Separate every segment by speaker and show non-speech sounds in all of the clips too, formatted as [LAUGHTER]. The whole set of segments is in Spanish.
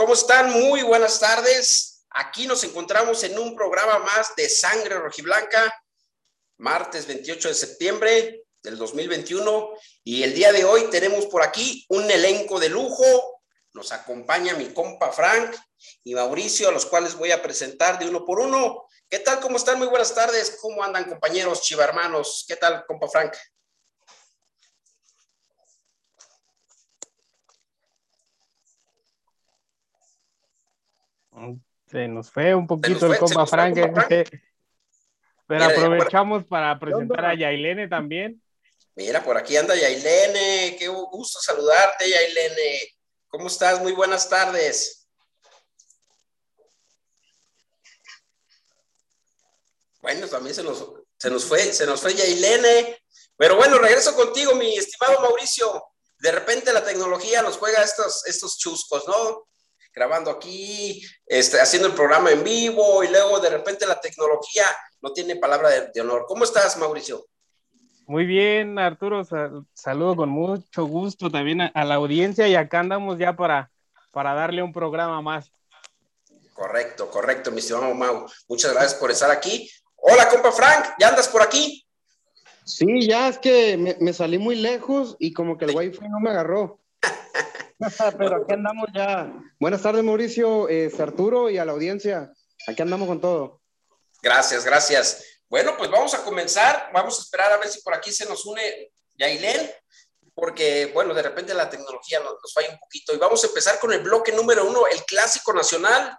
Speaker 1: ¿Cómo están? Muy buenas tardes. Aquí nos encontramos en un programa más de Sangre Rojiblanca, martes 28 de septiembre del 2021. Y el día de hoy tenemos por aquí un elenco de lujo. Nos acompaña mi compa Frank y Mauricio, a los cuales voy a presentar de uno por uno. ¿Qué tal? ¿Cómo están? Muy buenas tardes. ¿Cómo andan, compañeros chivarmanos? ¿Qué tal, compa Frank?
Speaker 2: Se nos fue un poquito el compa Frank. [LAUGHS] Pero aprovechamos para presentar a Yailene también.
Speaker 1: Mira, por aquí anda Yailene. Qué gusto saludarte, Yailene. ¿Cómo estás? Muy buenas tardes. Bueno, también se nos, se nos fue, se nos fue Yailene. Pero bueno, regreso contigo, mi estimado Mauricio. De repente la tecnología nos juega estos, estos chuscos, ¿no? Grabando aquí, este, haciendo el programa en vivo y luego de repente la tecnología no tiene palabra de, honor. ¿Cómo estás, Mauricio?
Speaker 2: Muy bien, Arturo, saludo con mucho gusto también a, la audiencia y acá andamos ya para, para darle un programa más.
Speaker 1: Correcto, correcto, mi estimado Mau. Muchas gracias por estar aquí. Hola, compa Frank, ¿ya andas por aquí?
Speaker 3: Sí, ya es que me, me salí muy lejos y como que el wifi no me agarró. [LAUGHS] [LAUGHS] Pero aquí andamos ya. Buenas tardes, Mauricio, eh, Arturo y a la audiencia. Aquí andamos con todo.
Speaker 1: Gracias, gracias. Bueno, pues vamos a comenzar. Vamos a esperar a ver si por aquí se nos une Yailén, porque, bueno, de repente la tecnología nos, nos falla un poquito. Y vamos a empezar con el bloque número uno, el Clásico Nacional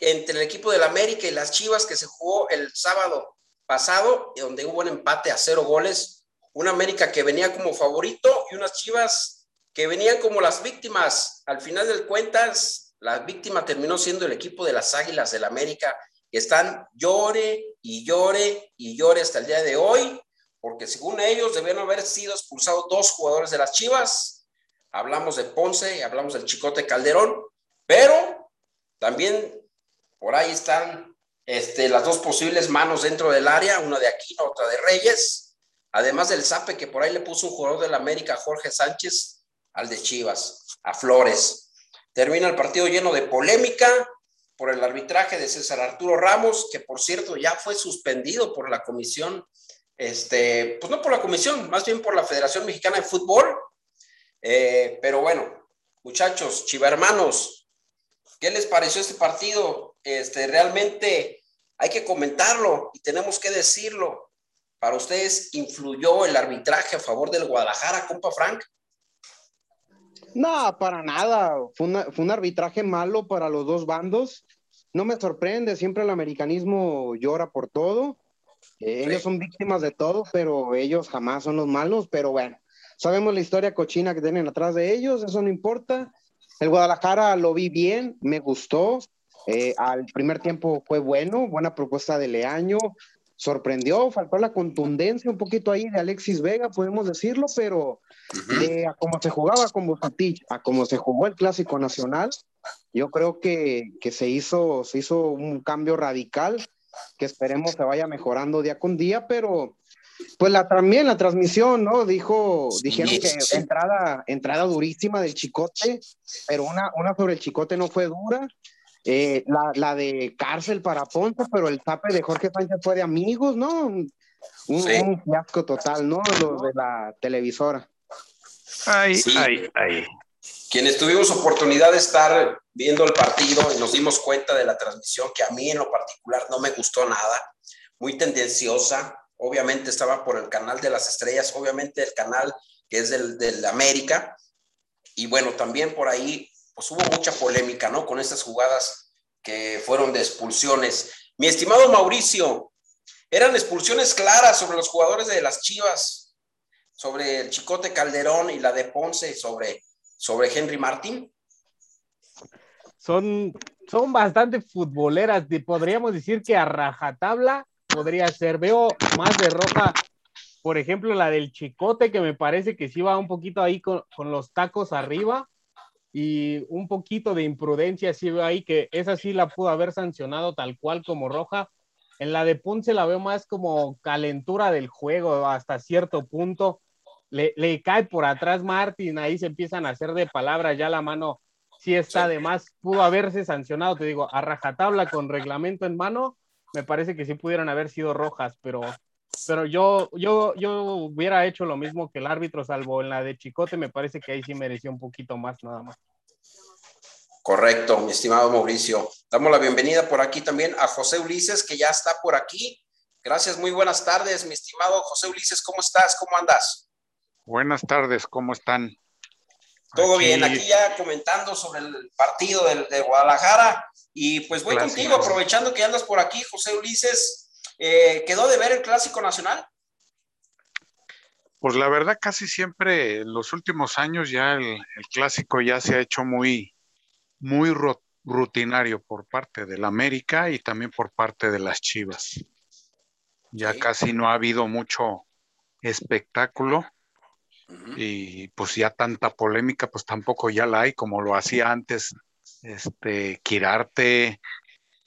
Speaker 1: entre el equipo del América y las Chivas que se jugó el sábado pasado, donde hubo un empate a cero goles. Una América que venía como favorito y unas Chivas que venían como las víctimas. Al final de cuentas, la víctima terminó siendo el equipo de las Águilas del América, que están llore y llore y llore hasta el día de hoy, porque según ellos debieron haber sido expulsados dos jugadores de las Chivas. Hablamos de Ponce, hablamos del Chicote Calderón, pero también por ahí están este, las dos posibles manos dentro del área, una de Aquino, otra de Reyes, además del zape que por ahí le puso un jugador del América, Jorge Sánchez, al de Chivas, a Flores. Termina el partido lleno de polémica por el arbitraje de César Arturo Ramos, que por cierto ya fue suspendido por la comisión, este, pues no por la comisión, más bien por la Federación Mexicana de Fútbol. Eh, pero bueno, muchachos, chivermanos, ¿qué les pareció este partido? Este, realmente hay que comentarlo y tenemos que decirlo. ¿Para ustedes influyó el arbitraje a favor del Guadalajara, compa Frank?
Speaker 3: No, para nada. Fue, un arbitraje malo para los dos bandos. No me sorprende, siempre el americanismo llora por todo. Eh, ellos son víctimas de todo, pero ellos jamás son los malos. Pero bueno, sabemos la historia cochina que tienen atrás de ellos, eso no importa. El Guadalajara lo vi bien, me gustó. Eh, al primer tiempo fue bueno, buena propuesta de Leaño sorprendió, faltó la contundencia un poquito ahí de Alexis Vega, podemos decirlo, pero a como se jugaba con Bozatich, a como se jugó el Clásico Nacional, yo creo que, que, se, hizo, se hizo un cambio radical que esperemos se vaya mejorando día con día, pero pues la, también la transmisión, ¿no? Dijo, dijeron que entrada, entrada durísima del Chicote, pero una, una sobre el Chicote no fue dura, eh, la, la, de cárcel para Ponce, pero el tape de Jorge Sánchez fue de amigos, ¿no? Un, fiasco total, ¿no? Lo de la televisora.
Speaker 1: Ay, ay, ay. Quienes tuvimos oportunidad de estar viendo el partido y nos dimos cuenta de la transmisión, que a mí en lo particular no me gustó nada, muy tendenciosa. Obviamente estaba por el canal de las estrellas, obviamente el canal que es del, del América. Y bueno, también por ahí pues hubo mucha polémica, ¿no? Con estas jugadas que fueron de expulsiones. Mi estimado Mauricio, eran expulsiones claras sobre los jugadores de las Chivas, sobre el Chicote Calderón y la de Ponce, sobre, sobre Henry Martín.
Speaker 2: Son, son bastante futboleras, podríamos decir que a rajatabla podría ser. Veo más de roja, por ejemplo, la del Chicote, que me parece que sí va un poquito ahí con, con los tacos arriba y un poquito de imprudencia sí veo ahí que esa sí la pudo haber sancionado tal cual como roja. En la de Ponce la veo más como calentura del juego hasta cierto punto. Le, cae por atrás Martín, ahí se empiezan a hacer de palabras ya la mano sí está además, pudo haberse sancionado, te digo, a rajatabla con reglamento en mano, me parece que sí pudieron haber sido rojas, pero, pero yo, yo, yo hubiera hecho lo mismo que el árbitro, salvo en la de Chicote, me parece que ahí sí mereció un poquito más nada más.
Speaker 1: Correcto, mi estimado Mauricio. Damos la bienvenida por aquí también a José Ulises, que ya está por aquí. Gracias, muy buenas tardes, mi estimado José Ulises, ¿cómo estás? ¿Cómo andas?
Speaker 4: Buenas tardes, ¿cómo están?
Speaker 1: Todo bien, aquí ya comentando sobre el partido de, Guadalajara. Y pues voy contigo, aprovechando que andas por aquí, José Ulises. Eh, ¿Quedó de ver el Clásico Nacional?
Speaker 4: Pues la verdad, casi siempre en los últimos años ya el, Clásico ya se ha hecho muy, muy rutinario por parte del América y también por parte de las Chivas. Ya casi no ha habido mucho espectáculo y pues ya tanta polémica, pues tampoco ya la hay como lo hacía antes, este, Quirarte,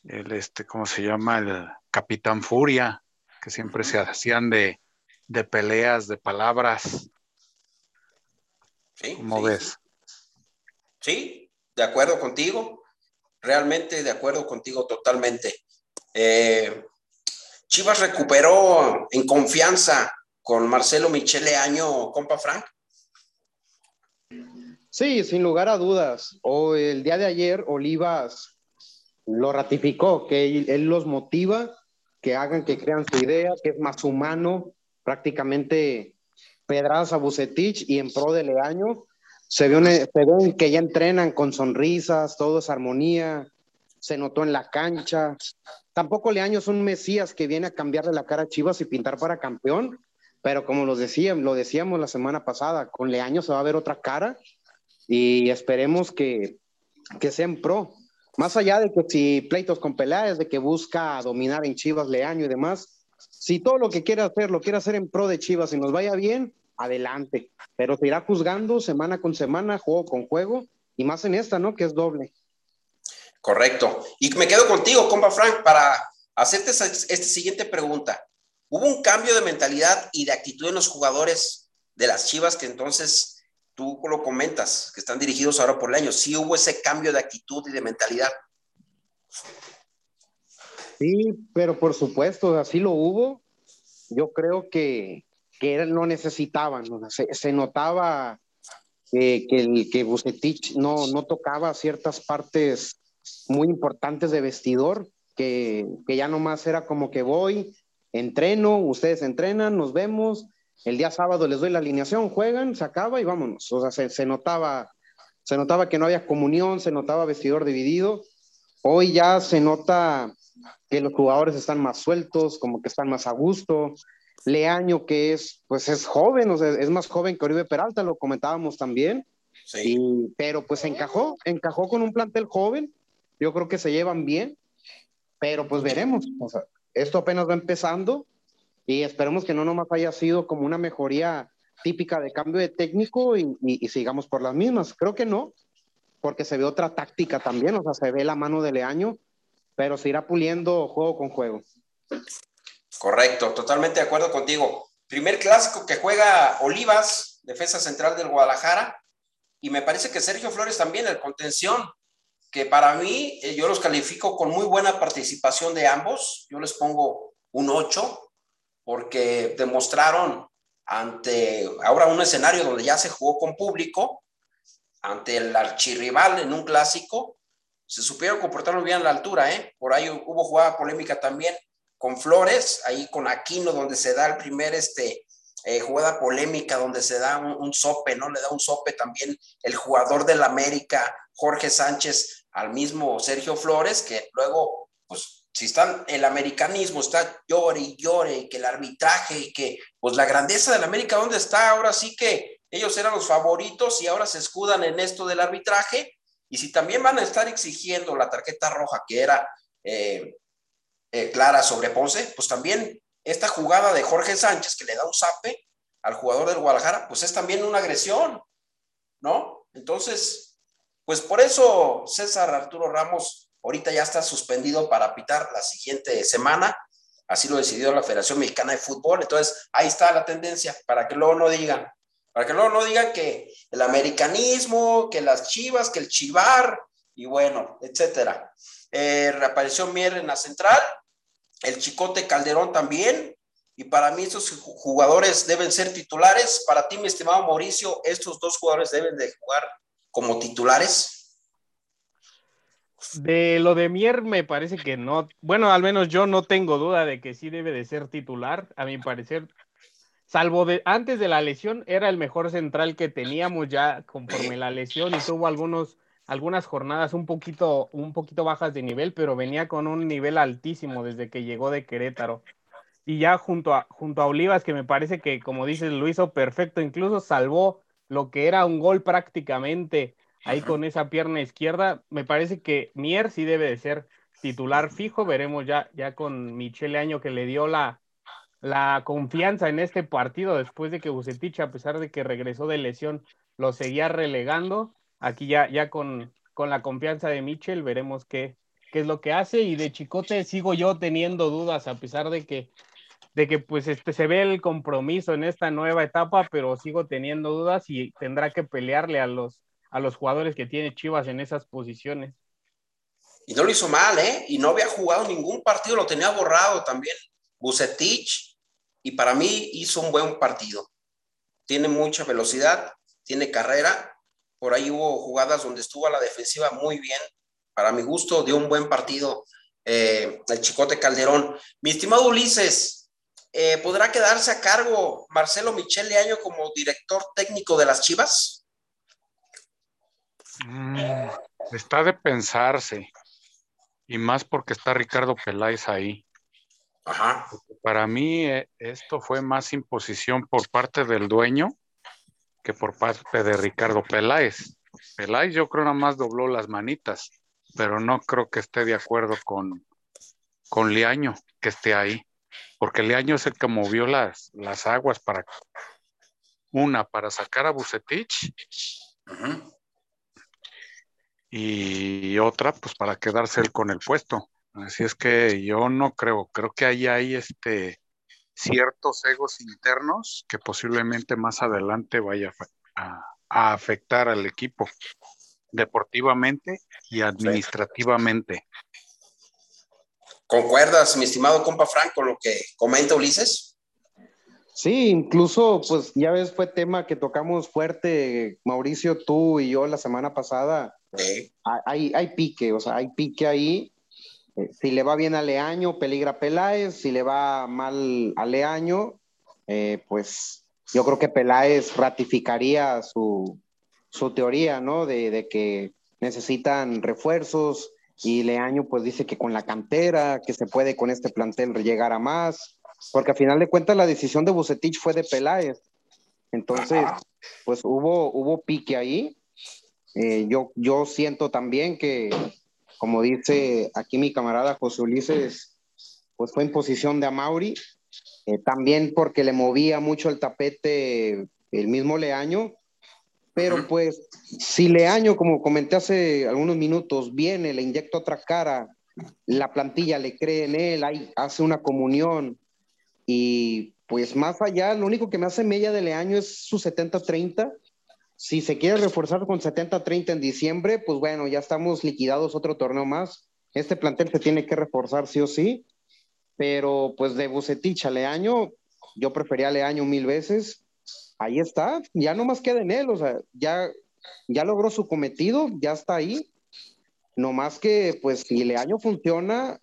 Speaker 4: el, este, ¿cómo se llama? El Capitán Furia, que siempre se hacían de, peleas, de palabras.
Speaker 1: Sí, ¿Cómo ves? Sí. De acuerdo contigo, realmente de acuerdo contigo totalmente. Eh, Chivas recuperó en confianza con Marcelo Michele Año, compa Frank?
Speaker 3: Sí, sin lugar a dudas. O el día de ayer, Olivas lo ratificó, que él, los motiva, que hagan, que crean su idea, que es más humano, prácticamente pedradas a Bucetich y en pro de Leaño. Se ve que ya entrenan con sonrisas, todo es armonía, se notó en la cancha. Tampoco Leaño es un Mesías que viene a cambiarle la cara a Chivas y pintar para campeón, pero como los decíamos, lo decíamos la semana pasada, con Leaño se va a ver otra cara y esperemos que, que sea en pro. Más allá de que si pleitos con peleas, de que busca dominar en Chivas Leaño y demás, si todo lo que quiere hacer lo quiere hacer en pro de Chivas y nos vaya bien, adelante. Pero se irá juzgando semana con semana, juego con juego, y más en esta, ¿no? Que es doble.
Speaker 1: Correcto. Y me quedo contigo, compa Frank, para hacerte esta siguiente pregunta. Hubo un cambio de mentalidad y de actitud en los jugadores de las Chivas que entonces tú lo comentas, que están dirigidos ahora por el año. Sí hubo ese cambio de actitud y de mentalidad.
Speaker 3: Sí, pero por supuesto, así lo hubo. Yo creo que, que no necesitaban, se, notaba que, que, que Bucetich no, no tocaba ciertas partes muy importantes de vestidor, que, que ya nomás era como que voy, entreno, ustedes entrenan, nos vemos, el día sábado les doy la alineación, juegan, se acaba y vámonos. O sea, se, notaba, se notaba que no había comunión, se notaba vestidor dividido. Hoy ya se nota que los jugadores están más sueltos, como que están más a gusto. Leaño, que es, pues es joven, o sea, es más joven que Oribe Peralta, lo comentábamos también. Sí. pero pues encajó, encajó con un plantel joven. Yo creo que se llevan bien, pero pues veremos. O sea, esto apenas va empezando y esperemos que no nomás haya sido como una mejoría típica de cambio de técnico y, sigamos por las mismas. Creo que no, porque se ve otra táctica también, o sea, se ve la mano de Leaño, pero se irá puliendo juego con juego.
Speaker 1: Correcto, totalmente de acuerdo contigo. Primer clásico que juega Olivas, defensa central del Guadalajara, y me parece que Sergio Flores también, el contención, que para mí eh, yo los califico con muy buena participación de ambos. Yo les pongo un 8 porque demostraron ante ahora un escenario donde ya se jugó con público, ante el archirrival en un clásico, se supieron comportar muy bien a la altura, ¿eh? Por ahí hubo jugada polémica también con Flores, ahí con Aquino, donde se da el primer este, eh, jugada polémica, donde se da un, un, sope, ¿no? Le da un sope también el jugador del América, Jorge Sánchez, al mismo Sergio Flores, que luego, pues, si están, el americanismo está llore y llore, que el arbitraje y que, pues, la grandeza del América, ¿dónde está? Ahora sí que ellos eran los favoritos y ahora se escudan en esto del arbitraje. Y si también van a estar exigiendo la tarjeta roja que era eh, eh, clara sobre Ponce, pues también esta jugada de Jorge Sánchez que le da un zape al jugador del Guadalajara, pues es también una agresión, ¿no? Entonces, pues por eso César Arturo Ramos ahorita ya está suspendido para pitar la siguiente semana. Así lo decidió la Federación Mexicana de Fútbol. Entonces, ahí está la tendencia, para que luego no digan Para que luego no digan que el americanismo, que las chivas, que el chivar, y bueno, etcétera. Eh, reapareció Mier en la central, el Chicote Calderón también, y para mí estos jugadores deben ser titulares. Para ti, mi estimado Mauricio, estos dos jugadores deben de jugar como titulares.
Speaker 2: De lo de Mier me parece que no, bueno, al menos yo no tengo duda de que sí debe de ser titular, a mi parecer, salvo de antes de la lesión, era el mejor central que teníamos ya conforme la lesión y tuvo algunos, algunas jornadas un poquito, un poquito bajas de nivel, pero venía con un nivel altísimo desde que llegó de Querétaro. Y ya junto a, junto a Olivas, que me parece que, como dices, lo hizo perfecto, incluso salvó lo que era un gol prácticamente ahí con esa pierna izquierda. Me parece que Mier sí debe de ser titular fijo. Veremos ya, ya con Michele Año que le dio la, la confianza en este partido después de que Bucetich, a pesar de que regresó de lesión, lo seguía relegando. Aquí ya, ya con, con la confianza de Michel veremos qué, qué es lo que hace. Y de Chicote sigo yo teniendo dudas, a pesar de que de que pues este se ve el compromiso en esta nueva etapa, pero sigo teniendo dudas y tendrá que pelearle a los a los jugadores que tiene Chivas en esas posiciones.
Speaker 1: Y no lo hizo mal, ¿eh? Y no había jugado ningún partido, lo tenía borrado también. Bucetich, y para mí hizo un buen partido. Tiene mucha velocidad, tiene carrera. Por ahí hubo jugadas donde estuvo a la defensiva muy bien. Para mi gusto, dio un buen partido eh, el Chicote Calderón. Mi estimado Ulises, eh, ¿podrá quedarse a cargo Marcelo Michel Año como director técnico de las Chivas?
Speaker 4: Mm, está de pensarse. Y más porque está Ricardo Peláez ahí. Para mí eh, esto fue más imposición por parte del dueño que por parte de Ricardo Peláez. Peláez yo creo nada más dobló las manitas, pero no creo que esté de acuerdo con, con Leaño que esté ahí, porque Leaño es el que movió las, las aguas para una, para sacar a Bucetich y otra, pues para quedarse él con el puesto. Así es que yo no creo, creo que ahí hay este ciertos egos internos que posiblemente más adelante vaya a, afectar al equipo deportivamente y administrativamente.
Speaker 1: ¿Concuerdas, mi estimado compa Frank, con lo que comenta Ulises?
Speaker 3: Sí, incluso, pues ya ves, fue tema que tocamos fuerte, Mauricio, tú y yo la semana pasada, hay, hay pique, o sea, hay pique ahí. Eh, si le va bien a Leaño, peligra Peláez. Si le va mal a Leaño, eh, pues yo creo que Peláez ratificaría su, su teoría, ¿no? De, de, que necesitan refuerzos y Leaño pues dice que con la cantera, que se puede con este plantel llegar a más, porque a final de cuentas la decisión de Bucetich fue de Peláez. Entonces, pues hubo, hubo pique ahí eh, yo, yo siento también que, como dice aquí mi camarada José Ulises, pues fue en posición de Amauri, eh, también porque le movía mucho el tapete el mismo Leaño, pero pues si Leaño, como comenté hace algunos minutos, viene, le inyecta otra cara, la plantilla le cree en él, hace una comunión y pues más allá, lo único que me hace media de Leaño es su 70-30 si se quiere reforzar con 70-30 en diciembre, pues bueno, ya estamos liquidados otro torneo más. Este plantel se tiene que reforzar sí o sí, pero pues de Bucetich a Leaño, yo prefería a Leaño mil veces. Ahí está, ya no más queda en él, o sea, ya, ya logró su cometido, ya está ahí. No más que, pues, si Leaño funciona,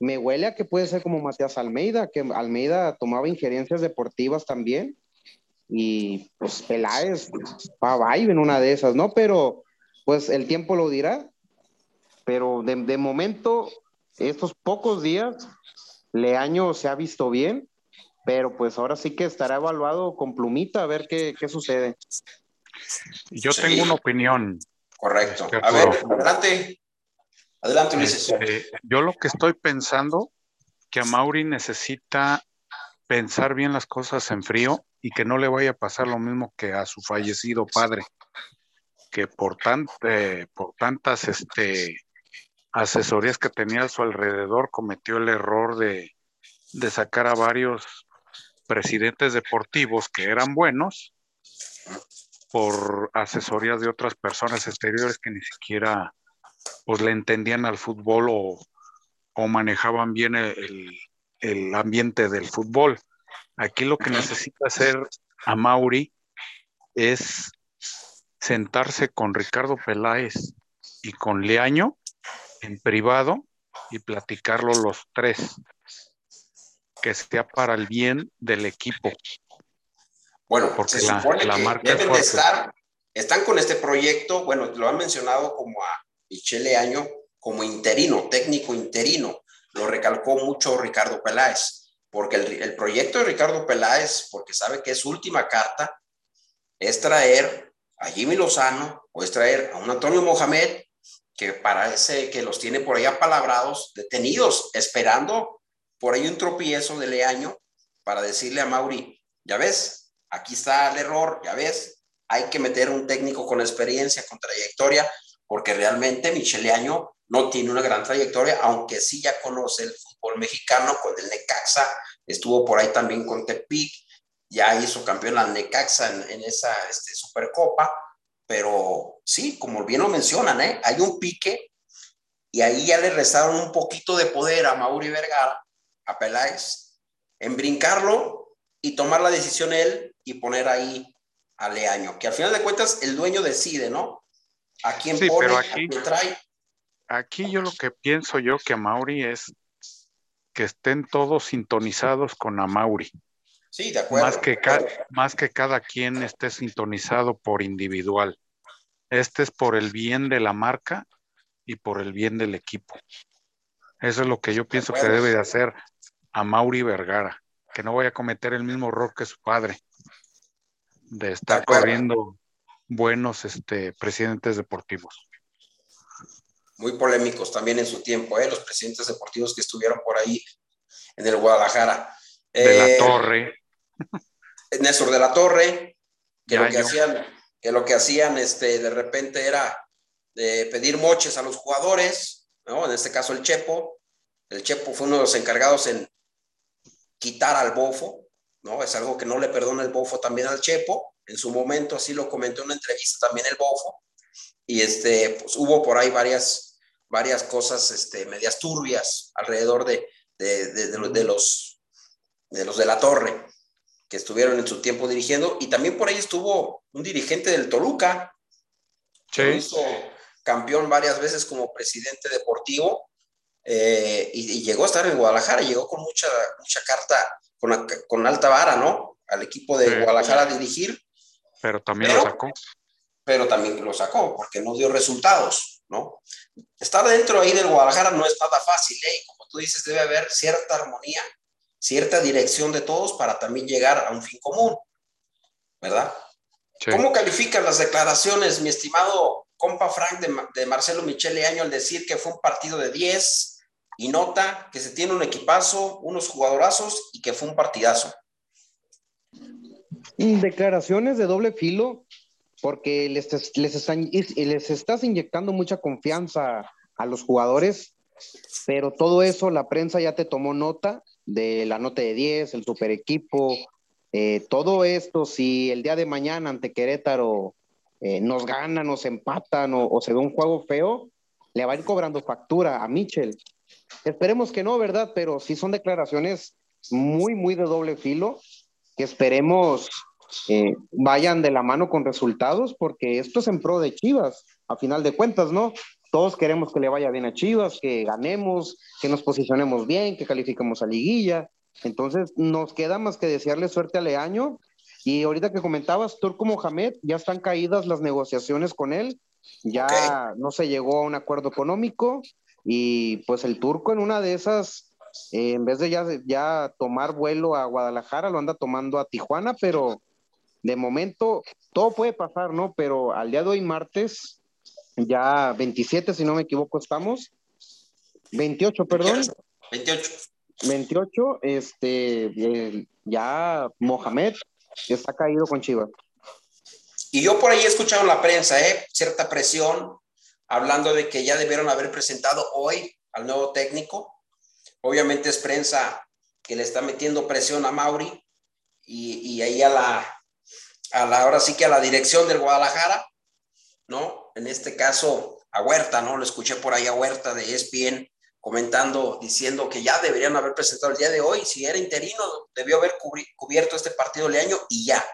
Speaker 3: me huele a que puede ser como Matías Almeida, que Almeida tomaba injerencias deportivas también y pues Peláez va a en una de esas, ¿no? Pero pues el tiempo lo dirá. Pero de, momento, estos pocos días, Leaño se ha visto bien, pero pues ahora sí que estará evaluado con plumita a ver qué, sucede.
Speaker 4: Yo tengo una opinión.
Speaker 1: Correcto. A ver, adelante. Adelante, Luis.
Speaker 4: Este, yo lo que estoy pensando, que a Mauri necesita pensar bien las cosas en frío y que no le vaya a pasar lo mismo que a su fallecido padre, que por, eh, por tantas este, asesorías que tenía a su alrededor cometió el error de, sacar a varios presidentes deportivos que eran buenos por asesorías de otras personas exteriores que ni siquiera pues le entendían al fútbol o, manejaban bien el, el, ambiente del fútbol. Aquí lo que necesita hacer a Mauri es sentarse con Ricardo Peláez y con Leaño en privado y platicarlo los tres, que sea para el bien del equipo.
Speaker 1: Bueno, porque se supone la, marca deben de estar, están con este proyecto, bueno, lo han mencionado como a Michele Año como interino, técnico interino. Lo recalcó mucho Ricardo Peláez, porque el, proyecto de Ricardo Peláez, porque sabe que es última carta, es traer a Jimmy Lozano o es traer a un Antonio Mohamed que parece que los tiene por ahí apalabrados, detenidos, esperando por ahí un tropiezo de Leaño para decirle a Mauri, ya ves, aquí está el error, ya ves, hay que meter un técnico con experiencia, con trayectoria, porque realmente Michele Año no tiene una gran trayectoria, aunque sí ya conoce el fútbol mexicano con el Necaxa, estuvo por ahí también con Tepic, ya hizo campeón la Necaxa en, esa este, Supercopa, pero sí, como bien lo mencionan, ¿eh? hay un pique y ahí ya le restaron un poquito de poder a Mauri Vergara, a Peláez, en brincarlo y tomar la decisión él y poner ahí a Leaño, que al final de cuentas el dueño decide, ¿no? A quién pone, a quién trae.
Speaker 4: Aquí yo lo que pienso yo que a Mauri es que estén todos sintonizados con a Mauri.
Speaker 1: Sí, de acuerdo.
Speaker 4: Más que, más que cada quien esté sintonizado por individual. Este es por el bien de la marca y por el bien del equipo. Eso es lo que yo pienso que debe de hacer a Mauri Vergara, que no vaya a cometer el mismo error que su padre, de estar corriendo buenos este, presidentes deportivos.
Speaker 1: Muy polémicos también en su tiempo, ¿eh? los presidentes deportivos que estuvieron por ahí en el Guadalajara.
Speaker 4: De la eh, Torre. [LAUGHS]
Speaker 1: Néstor de la Torre, que lo que hacían, que lo que hacían este, de repente era de pedir moches a los jugadores, ¿no? En este caso el Chepo. El Chepo fue uno de los encargados en quitar al Bofo, ¿no? Es algo que no le perdona el Bofo también al Chepo. En su momento así lo comentó en una entrevista también el Bofo. Y este, pues hubo por ahí varias, varias cosas este, medias turbias alrededor de, de, de, los, de los de la torre que estuvieron en su tiempo dirigiendo. Y también por ahí estuvo un dirigente del Toluca, que hizo campeón varias veces como presidente deportivo. Eh, y, llegó a estar en Guadalajara, llegó con mucha, mucha carta, con, con alta vara, ¿no? Al equipo de Guadalajara a dirigir.
Speaker 4: Pero también lo sacó.
Speaker 1: Pero también lo sacó, porque no dio resultados, ¿no? Estar dentro ahí del Guadalajara no es nada fácil, ¿eh? Como tú dices, debe haber cierta armonía cierta dirección de todos para también llegar a un fin común, ¿verdad? ¿Cómo califican las declaraciones, mi estimado compa Frank de, Marcelo Michele Año al decir que fue un partido de 10 y nota que se tiene un equipazo, unos jugadorazos y que fue un partidazo?
Speaker 3: Declaraciones de doble filo, porque les, les, les estás inyectando mucha confianza a los jugadores, pero todo eso la prensa ya te tomó nota de la nota de 10, el super equipo, eh, todo esto, si el día de mañana ante Querétaro eh, nos ganan, nos empatan o, se ve un juego feo, le va a ir cobrando factura a Mitchell. Esperemos que no, ¿verdad? Pero sí son declaraciones muy, muy de doble filo, que esperemos eh, vayan de la mano con resultados, porque esto es en pro de Chivas, a final de cuentas, ¿no? Todos queremos que le vaya bien a Chivas, que ganemos, que nos posicionemos bien, que califiquemos a liguilla. Entonces, nos queda más que desearle suerte a Leaño. Y ahorita que comentabas, Turco Mohamed, ya están caídas las negociaciones con él, ya no se llegó a un acuerdo económico y pues el Turco en una de esas, eh, en vez de ya, ya tomar vuelo a Guadalajara, lo anda tomando a Tijuana, pero de momento todo puede pasar, ¿no? Pero al día de hoy, martes, ya 27, si no me equivoco, estamos. 28, perdón.
Speaker 1: 28.
Speaker 3: 28, este, ya Mohamed está caído con Chivas.
Speaker 1: Y yo por ahí he escuchado en la prensa, ¿eh? cierta presión, hablando de que ya debieron haber presentado hoy al nuevo técnico. Obviamente es prensa que le está metiendo presión a Mauri y, y ahí a la, a la, ahora sí que a la dirección del Guadalajara, ¿no? En este caso, a Huerta, ¿no? Lo escuché por ahí a Huerta de ESPN comentando, diciendo que ya deberían haber presentado el día de hoy, si era interino, debió haber cubierto este partido de año y ya.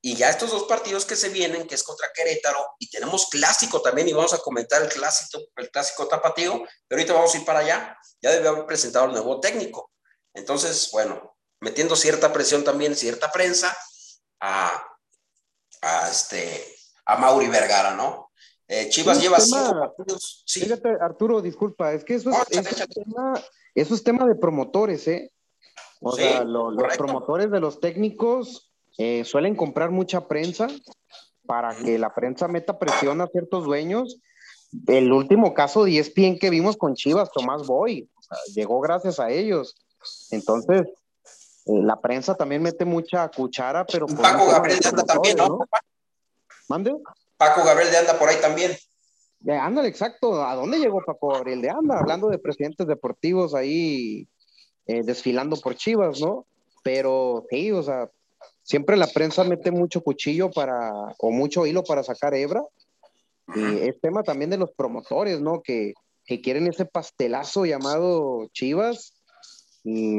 Speaker 1: Y ya estos dos partidos que se vienen, que es contra Querétaro, y tenemos clásico también, y vamos a comentar el clásico, el clásico tapatío, pero ahorita vamos a ir para allá, ya debió haber presentado el nuevo técnico. Entonces, bueno, metiendo cierta presión también, cierta prensa, a, a este, a Mauri Vergara, ¿no? Eh, Chivas lleva cinco partidos.
Speaker 3: Fíjate, Arturo, disculpa, es que eso es, tema, eso es tema de promotores, ¿eh? O sea, los promotores de los técnicos eh, suelen comprar mucha prensa para que la prensa meta presión a ciertos dueños. El último caso de ESPN que vimos con Chivas, Tomás Boy, llegó gracias a ellos. Entonces, eh, la prensa también mete mucha cuchara, pero...
Speaker 1: Paco Gabriel de anda también, ¿no?
Speaker 3: ¿Mande?
Speaker 1: Paco Gabriel de anda por ahí también.
Speaker 3: ándale, exacto. ¿A dónde llegó Paco Gabriel de anda? Hablando de presidentes deportivos ahí eh, desfilando por Chivas, ¿no? Pero sí, o sea, siempre la prensa mete mucho cuchillo para, o mucho hilo para sacar hebra. Y es tema también de los promotores, ¿no? Que, que quieren ese pastelazo llamado Chivas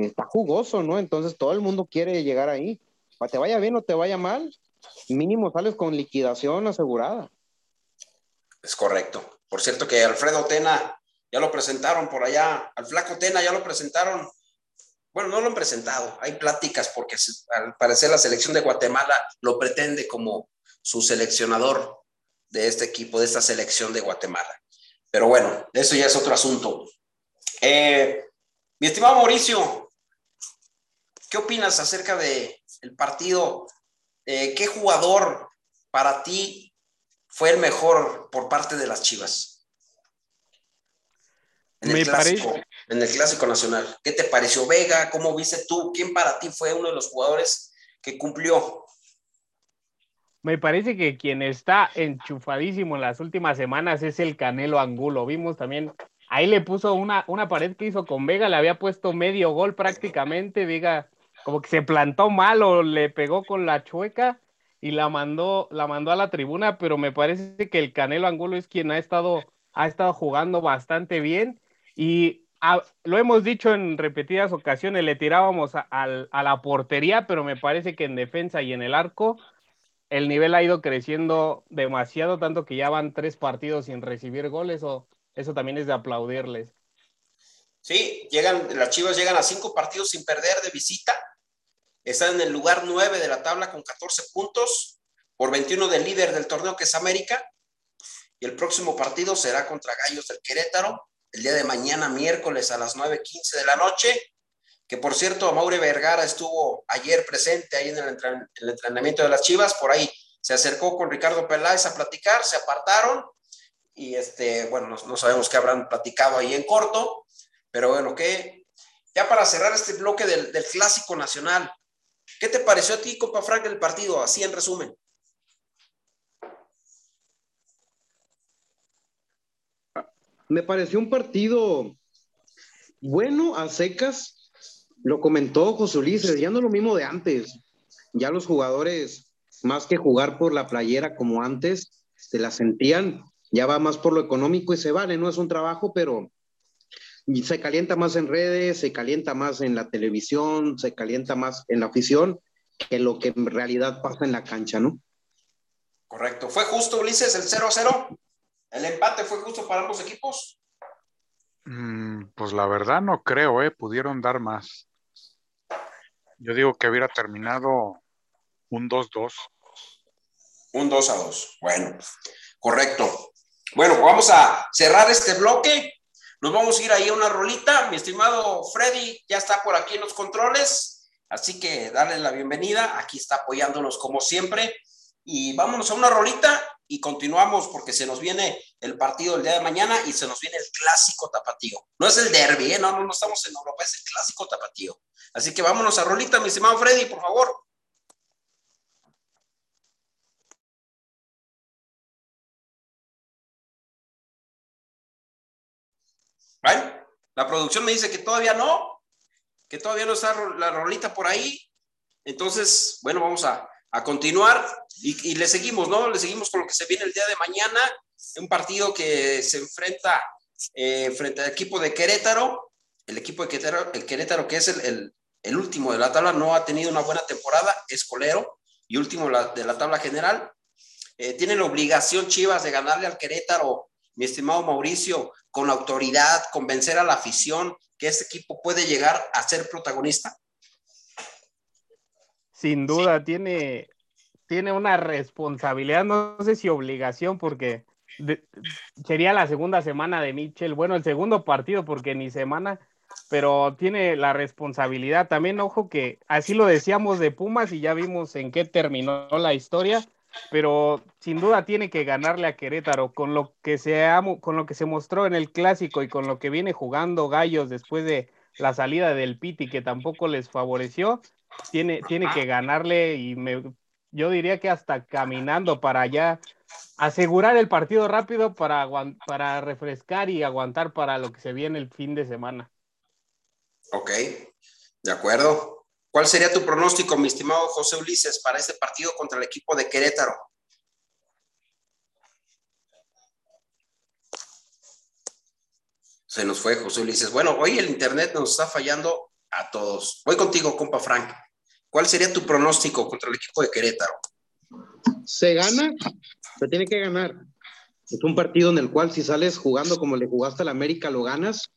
Speaker 3: está jugoso, ¿no? Entonces todo el mundo quiere llegar ahí. Para te vaya bien o te vaya mal, mínimo sales con liquidación asegurada.
Speaker 1: Es correcto. Por cierto que Alfredo Tena ya lo presentaron por allá, al flaco Tena ya lo presentaron. Bueno, no lo han presentado, hay pláticas porque al parecer la selección de Guatemala lo pretende como su seleccionador de este equipo, de esta selección de Guatemala. Pero bueno, eso ya es otro asunto. Eh, mi estimado Mauricio, ¿qué opinas acerca del el partido? Eh, ¿Qué jugador para ti fue el mejor por parte de las Chivas? En el, clásico, en el clásico nacional. ¿Qué te pareció Vega? ¿Cómo viste tú? ¿Quién para ti fue uno de los jugadores que cumplió?
Speaker 2: Me parece que quien está enchufadísimo en las últimas semanas es el Canelo Angulo. Vimos también Ahí le puso una, una pared que hizo con Vega, le había puesto medio gol prácticamente. Vega como que se plantó mal o le pegó con la chueca y la mandó, la mandó a la tribuna, pero me parece que el Canelo Angulo es quien ha estado, ha estado jugando bastante bien y lo hemos dicho en repetidas ocasiones, le tirábamos a, a, la portería, pero me parece que en defensa y en el arco el nivel ha ido creciendo demasiado, tanto que ya van tres partidos sin recibir goles o eso también es de aplaudirles.
Speaker 1: Sí, llegan, las Chivas llegan a cinco partidos sin perder de visita. Están en el lugar nueve de la tabla con 14 puntos por 21 del líder del torneo que es América. Y el próximo partido será contra Gallos del Querétaro el día de mañana, miércoles a las 9.15 de la noche. Que por cierto, Maure Vergara estuvo ayer presente ahí en el, el entrenamiento de las Chivas. Por ahí se acercó con Ricardo Peláez a platicar, se apartaron y este, bueno, no, sabemos qué habrán platicado ahí en corto, pero bueno, que ya para cerrar este bloque del, clásico nacional, ¿qué te pareció a ti, Copa Frank, el partido? Así en resumen.
Speaker 3: Me pareció un partido bueno a secas. Lo comentó José Ulises, ya no lo mismo de antes. Ya los jugadores, más que jugar por la playera como antes, se la sentían ya va más por lo económico y se vale, no es un trabajo, pero se calienta más en redes, se calienta más en la televisión, se calienta más en la afición que lo que en realidad pasa en la cancha, ¿no?
Speaker 1: Correcto. ¿Fue justo, Ulises, el 0-0? ¿El empate fue justo para ambos equipos?
Speaker 4: Mm, pues la verdad no creo, ¿eh? Pudieron dar más. Yo digo que hubiera terminado un 2-2.
Speaker 1: Un 2-2. Bueno, correcto. Bueno, vamos a cerrar este bloque. Nos vamos a ir ahí a una rolita. Mi estimado Freddy ya está por aquí en los controles. Así que darle la bienvenida. Aquí está apoyándonos como siempre. Y vámonos a una rolita y continuamos porque se nos viene el partido el día de mañana y se nos viene el clásico tapatío. No es el derby, ¿eh? no, no, no estamos en Europa, es el clásico tapatío. Así que vámonos a rolita, mi estimado Freddy, por favor. La producción me dice que todavía no, que todavía no está la rolita por ahí. Entonces, bueno, vamos a, a continuar y, le seguimos, ¿no? Le seguimos con lo que se viene el día de mañana, un partido que se enfrenta eh, frente al equipo de Querétaro, el equipo de Querétaro, el Querétaro que es el, el, último de la tabla, no ha tenido una buena temporada, es colero y último de la tabla general. Eh, tiene la obligación Chivas de ganarle al Querétaro, mi estimado Mauricio, con autoridad, convencer a la afición que este equipo puede llegar a ser protagonista.
Speaker 2: Sin duda, tiene, tiene una responsabilidad, no sé si obligación, porque sería la segunda semana de Mitchell, bueno, el segundo partido, porque ni semana, pero tiene la responsabilidad. También, ojo que así lo decíamos de Pumas y ya vimos en qué terminó la historia, pero sin duda tiene que ganarle a Querétaro con lo que se, con lo que se mostró en el clásico y con lo que viene jugando Gallos después de la salida del Piti, que tampoco les favoreció tiene, tiene que ganarle y me, yo diría que hasta caminando para allá, asegurar el partido rápido para, para refrescar y aguantar para lo que se viene el fin de semana.
Speaker 1: Ok, de acuerdo. ¿Cuál sería tu pronóstico, mi estimado José Ulises, para este partido contra el equipo de Querétaro? Se nos fue José Ulises. Bueno, hoy el internet nos está fallando a todos. Voy contigo, compa Frank. ¿Cuál sería tu pronóstico contra el equipo de Querétaro?
Speaker 3: Se gana, se tiene que ganar. Es un partido en el cual si sales jugando como le jugaste al América, lo ganas.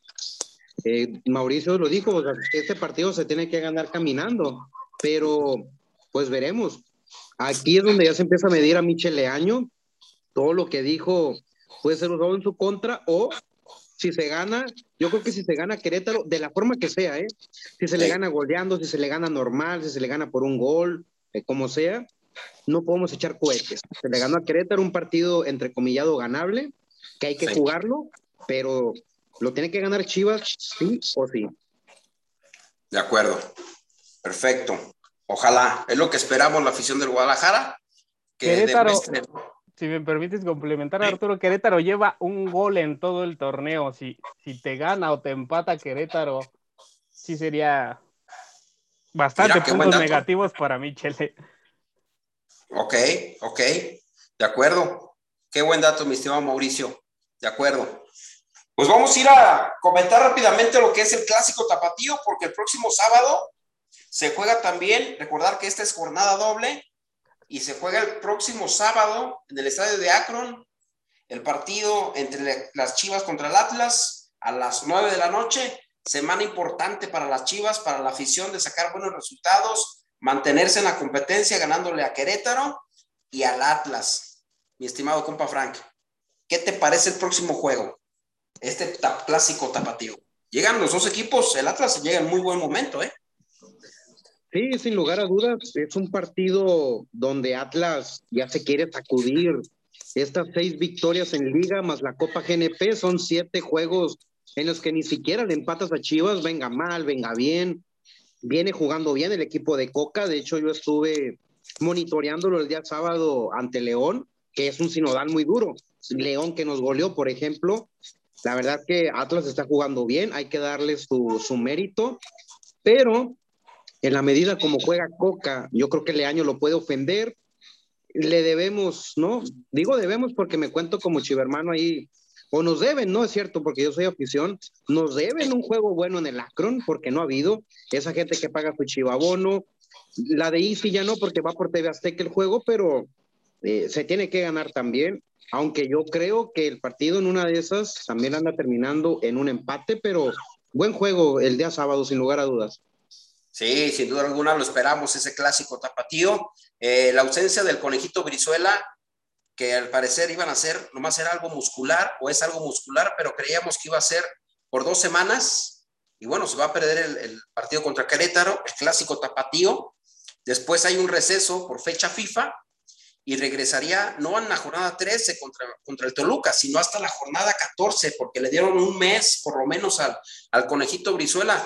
Speaker 3: Eh, Mauricio lo dijo, este partido se tiene que ganar caminando, pero pues veremos. Aquí es donde ya se empieza a medir a Michel Leaño. Todo lo que dijo puede ser usado en su contra o si se gana, yo creo que si se gana Querétaro, de la forma que sea, ¿eh? si se le gana goleando, si se le gana normal, si se le gana por un gol, eh, como sea, no podemos echar cohetes. Se le ganó a Querétaro un partido entrecomillado ganable, que hay que jugarlo, pero lo tiene que ganar Chivas, sí o sí.
Speaker 1: De acuerdo. Perfecto. Ojalá. Es lo que esperamos la afición del Guadalajara. Que
Speaker 2: Querétaro, si me permites complementar, Arturo, Querétaro lleva un gol en todo el torneo. Si, si te gana o te empata Querétaro, sí sería bastante puntos negativos para mí, Chele.
Speaker 1: Ok, ok, de acuerdo. Qué buen dato, mi estimado Mauricio. De acuerdo. Pues vamos a ir a comentar rápidamente lo que es el clásico tapatío, porque el próximo sábado se juega también, recordar que esta es jornada doble, y se juega el próximo sábado en el estadio de Akron, el partido entre las Chivas contra el Atlas a las 9 de la noche. Semana importante para las Chivas, para la afición de sacar buenos resultados, mantenerse en la competencia ganándole a Querétaro y al Atlas. Mi estimado compa Frank, ¿qué te parece el próximo juego? Este clásico tapatío. Llegan los dos equipos, el Atlas llega en muy buen momento, ¿eh?
Speaker 3: Sí, sin lugar a dudas, es un partido donde Atlas ya se quiere sacudir estas seis victorias en liga más la Copa GNP, son siete juegos en los que ni siquiera le empatas a Chivas, venga mal, venga bien, viene jugando bien el equipo de Coca, de hecho yo estuve monitoreándolo el día sábado ante León, que es un sinodal muy duro, León que nos goleó, por ejemplo, la verdad que Atlas está jugando bien, hay que darle su, su mérito, pero en la medida como juega Coca, yo creo que Leaño lo puede ofender. Le debemos, ¿no? Digo debemos porque me cuento como chivermano ahí, o nos deben, ¿no? Es cierto, porque yo soy afición, nos deben un juego bueno en el Akron, porque no ha habido. Esa gente que paga su chivabono, la de Easy ya no, porque va por TV Azteca el juego, pero eh, se tiene que ganar también. Aunque yo creo que el partido en una de esas también anda terminando en un empate, pero buen juego el día sábado, sin lugar a dudas.
Speaker 1: Sí, sin duda alguna lo esperamos, ese clásico tapatío. Eh, la ausencia del conejito Brizuela, que al parecer iban a ser, nomás era algo muscular o es algo muscular, pero creíamos que iba a ser por dos semanas. Y bueno, se va a perder el, partido contra Querétaro, el clásico tapatío. Después hay un receso por fecha FIFA y regresaría no en la jornada 13 contra, contra el Toluca, sino hasta la jornada 14, porque le dieron un mes por lo menos al, al conejito Brizuela.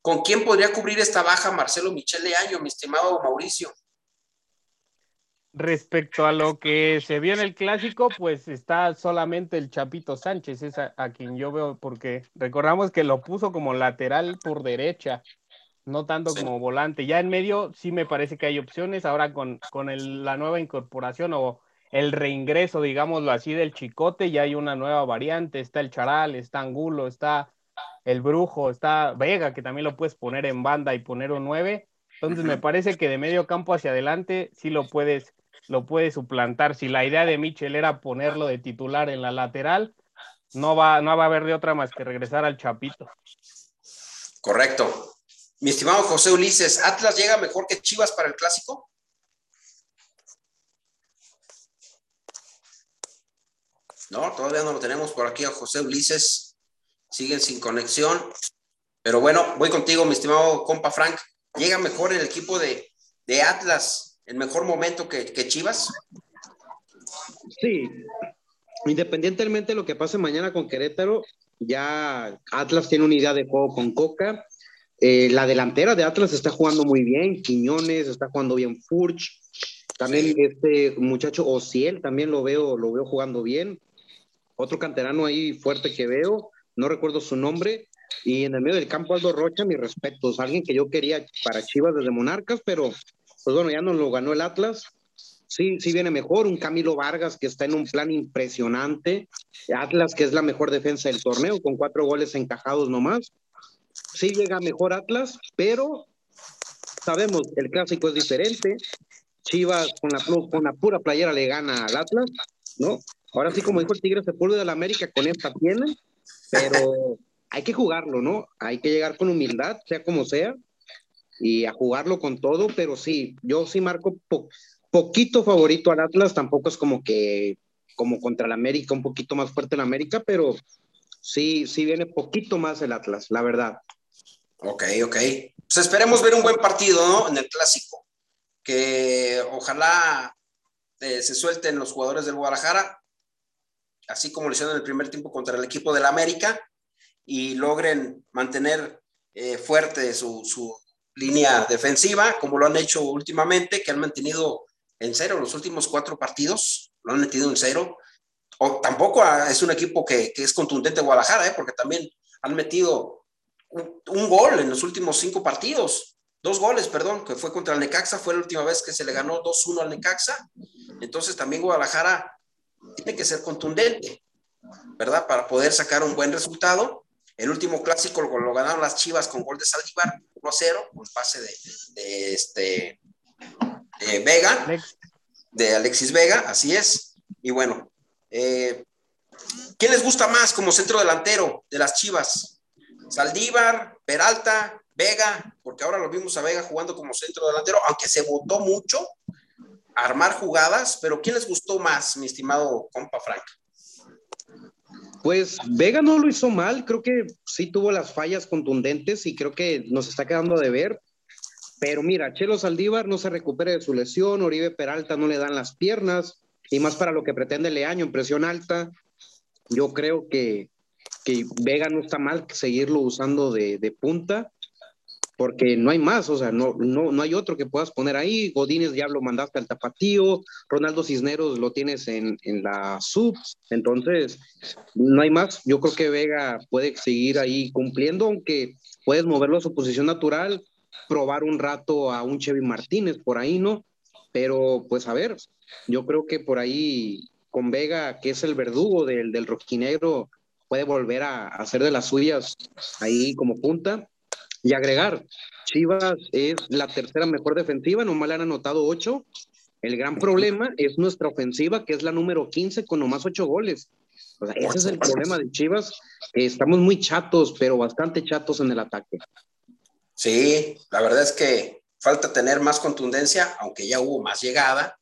Speaker 1: ¿Con quién podría cubrir esta baja Marcelo Michele Año, mi estimado Mauricio?
Speaker 2: Respecto a lo que se vio en el clásico, pues está solamente el Chapito Sánchez, es a, quien yo veo, porque recordamos que lo puso como lateral por derecha. No tanto como volante. Ya en medio sí me parece que hay opciones. Ahora con, con la nueva incorporación o el reingreso, digámoslo así, del Chicote, ya hay una nueva variante. Está el Charal, está Angulo, está el Brujo, está Vega, que también lo puedes poner en banda y poner un 9. Entonces me parece que de medio campo hacia adelante sí lo puedes, lo puedes suplantar. Si la idea de Michel era ponerlo de titular en la lateral, no va, no va a haber de otra más que regresar al Chapito.
Speaker 1: Correcto. Mi estimado José Ulises, ¿Atlas llega mejor que Chivas para el clásico? No, todavía no lo tenemos por aquí a José Ulises. Siguen sin conexión. Pero bueno, voy contigo, mi estimado compa Frank. ¿Llega mejor el equipo de, Atlas en mejor momento que, que, Chivas?
Speaker 3: Sí. Independientemente de lo que pase mañana con Querétaro, ya Atlas tiene una idea de juego con Coca eh, la delantera de Atlas está jugando muy bien, Quiñones está jugando bien, Furch, también este muchacho Ociel también lo veo, lo veo jugando bien. Otro canterano ahí fuerte que veo, no recuerdo su nombre. Y en el medio del campo Aldo Rocha, mis respetos, alguien que yo quería para Chivas desde Monarcas, pero pues bueno, ya no lo ganó el Atlas. Sí, sí viene mejor, un Camilo Vargas que está en un plan impresionante. Atlas que es la mejor defensa del torneo, con cuatro goles encajados nomás sí llega mejor Atlas, pero sabemos el clásico es diferente. Chivas con la, con la pura playera le gana al Atlas, ¿no? Ahora sí, como dijo el Tigre Sepulveda de la América, con esta tiene, pero hay que jugarlo, ¿no? Hay que llegar con humildad, sea como sea, y a jugarlo con todo, pero sí, yo sí marco poquito favorito al Atlas, tampoco es como que, como contra el América, un poquito más fuerte el América, pero sí, sí viene poquito más el Atlas, la verdad.
Speaker 1: Ok, ok. Pues esperemos ver un buen partido, ¿no? En el clásico. Que ojalá eh, se suelten los jugadores del Guadalajara, así como lo hicieron en el primer tiempo contra el equipo del América, y logren mantener eh, fuerte su, su, línea defensiva, como lo han hecho últimamente, que han mantenido en cero los últimos cuatro partidos, lo han metido en cero o tampoco es un equipo que, es contundente Guadalajara, ¿eh? porque también han metido un, gol en los últimos cinco partidos, dos goles, perdón, que fue contra el Necaxa, fue la última vez que se le ganó 2-1 al Necaxa. Entonces también Guadalajara tiene que ser contundente, ¿verdad? Para poder sacar un buen resultado. El último clásico lo, ganaron las Chivas con gol de Saldívar, 1-0, con pase de, este Vega, de Alexis Vega, así es. Y bueno, eh, ¿Quién les gusta más como centro delantero de las Chivas? Saldívar, Peralta, Vega, porque ahora lo vimos a Vega jugando como centro delantero, aunque se votó mucho armar jugadas, pero ¿quién les gustó más, mi estimado compa Frank?
Speaker 3: Pues Vega no lo hizo mal, creo que sí tuvo las fallas contundentes y creo que nos está quedando de ver. Pero mira, Chelo Saldívar no se recupera de su lesión, Oribe Peralta no le dan las piernas, y más para lo que pretende Leaño en presión alta. Yo creo que, que Vega no está mal seguirlo usando de, de, punta, porque no hay más, o sea, no, no, no hay otro que puedas poner ahí. Godínez ya lo mandaste al tapatío, Ronaldo Cisneros lo tienes en, en la sub, entonces no hay más. Yo creo que Vega puede seguir ahí cumpliendo, aunque puedes moverlo a su posición natural, probar un rato a un Chevy Martínez por ahí, ¿no? Pero pues a ver, yo creo que por ahí con Vega, que es el verdugo del, del rojinegro, puede volver a, hacer de las suyas ahí como punta y agregar. Chivas es la tercera mejor defensiva, nomás le han anotado ocho. El gran problema es nuestra ofensiva, que es la número 15 con nomás ocho goles. O sea, ese es el problema de Chivas. estamos muy chatos, pero bastante chatos en el ataque.
Speaker 1: Sí, la verdad es que falta tener más contundencia, aunque ya hubo más llegada.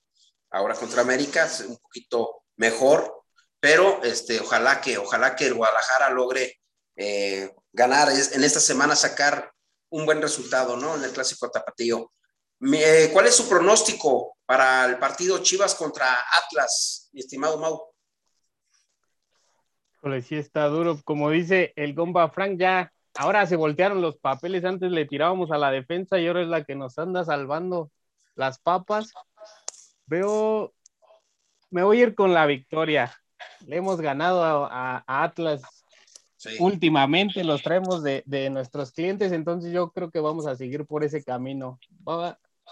Speaker 1: Ahora contra América es un poquito mejor, pero este, ojalá que, ojalá que el Guadalajara logre eh, ganar en esta semana, sacar un buen resultado, ¿no? En el clásico tapatío. Eh, ¿Cuál es su pronóstico para el partido Chivas contra Atlas, mi estimado Mau?
Speaker 2: Sí está duro. Como dice el Gomba Frank, ya ahora se voltearon los papeles, antes le tirábamos a la defensa y ahora es la que nos anda salvando las papas. Veo, me voy a ir con la victoria. Le hemos ganado a, Atlas últimamente los traemos de, nuestros clientes, entonces yo creo que vamos a seguir por ese camino.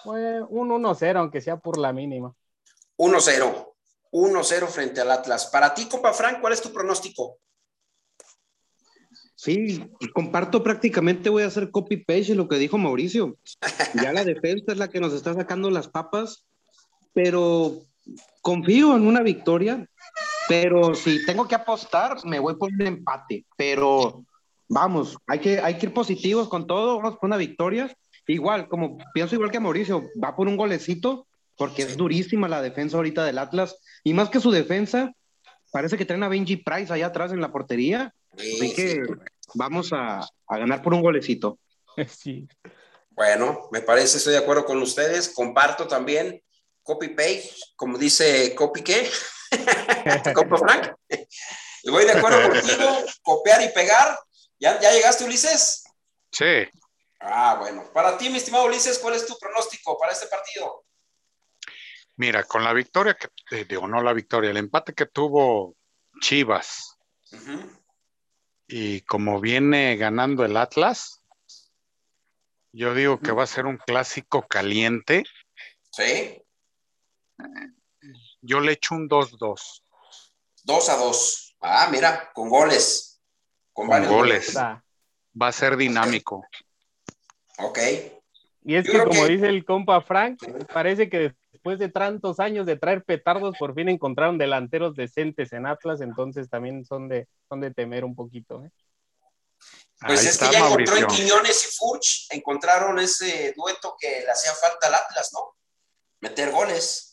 Speaker 2: un 1-0, aunque sea por la mínima.
Speaker 1: 1-0. 1-0 frente al Atlas. Para ti, compa Frank, ¿cuál es tu pronóstico?
Speaker 3: Sí, comparto prácticamente, voy a hacer copy-paste lo que dijo Mauricio. Ya la defensa es la que nos está sacando las papas, pero confío en una victoria. Pero si tengo que apostar, me voy por un empate. Pero vamos, hay que, hay que ir positivos con todo, vamos por una victoria. Igual, como pienso igual que Mauricio, va por un golecito, porque es durísima la defensa ahorita del Atlas. Y más que su defensa, parece que traen a Benji Price allá atrás en la portería. Así que vamos a, a ganar por un golecito. [LAUGHS]
Speaker 2: Sí.
Speaker 1: Bueno, me parece, estoy de acuerdo con ustedes. Comparto también copy paste, como dice copy qué. ¿Cómo, Frank? Voy de acuerdo contigo, copiar y pegar. ¿Ya, ¿Ya llegaste, Ulises?
Speaker 4: Sí.
Speaker 1: Ah, bueno. Para ti, mi estimado Ulises, ¿cuál es tu pronóstico para este partido?
Speaker 4: Mira, con la victoria que, eh, digo, no la victoria, el empate que tuvo Chivas y como viene ganando el Atlas, yo digo que va a ser un clásico caliente.
Speaker 1: Sí
Speaker 4: yo le echo un 2-2.
Speaker 1: 2 a 2. Ah, mira, con goles.
Speaker 4: Con, goles. Va a ser dinámico.
Speaker 1: Ok.
Speaker 2: Y es que, como dice el compa Frank, parece que después de tantos años de traer petardos, por fin encontraron delanteros decentes en Atlas, entonces también son de, son de temer un poquito. ¿eh?
Speaker 1: Pues es que ya encontró en Quiñones y Furch, encontraron ese dueto que le hacía falta al Atlas, ¿no? Meter goles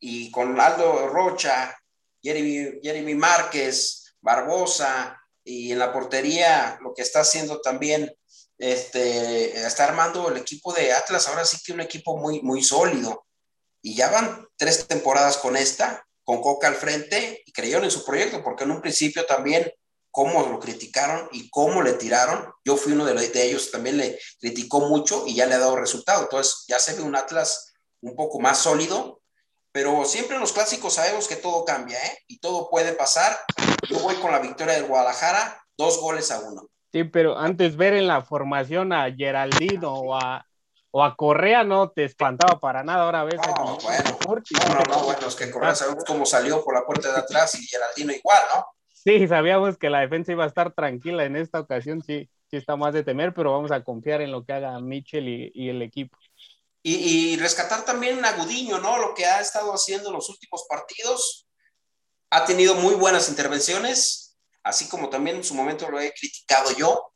Speaker 1: y con Aldo Rocha, Jeremy, Jeremy Márquez, Barbosa, y en la portería lo que está haciendo también, este, está armando el equipo de Atlas, ahora sí que un equipo muy, muy sólido. Y ya van tres temporadas con esta, con Coca al frente, y creyeron en su proyecto, porque en un principio también cómo lo criticaron y cómo le tiraron. Yo fui uno de, de, ellos, también le criticó mucho y ya le ha dado resultado. Entonces ya se ve un Atlas un poco más sólido pero siempre en los clásicos sabemos que todo cambia, ¿eh? Y todo puede pasar. Yo voy con la victoria del Guadalajara, dos goles a uno.
Speaker 2: Sí, pero antes ver en la formación a Geraldino o a, o a Correa no te espantaba para nada. Ahora ves.
Speaker 1: No, bueno, no, no, bueno, es que Correa sabemos cómo salió por la puerta de atrás y Geraldino igual, ¿no?
Speaker 2: Sí, sabíamos que la defensa iba a estar tranquila en esta ocasión, sí, sí está más de temer, pero vamos a confiar en lo que haga Mitchell y el equipo.
Speaker 1: Y, rescatar también a Gudiño, ¿no? Lo que ha estado haciendo en los últimos partidos. Ha tenido muy buenas intervenciones, así como también en su momento lo he criticado yo.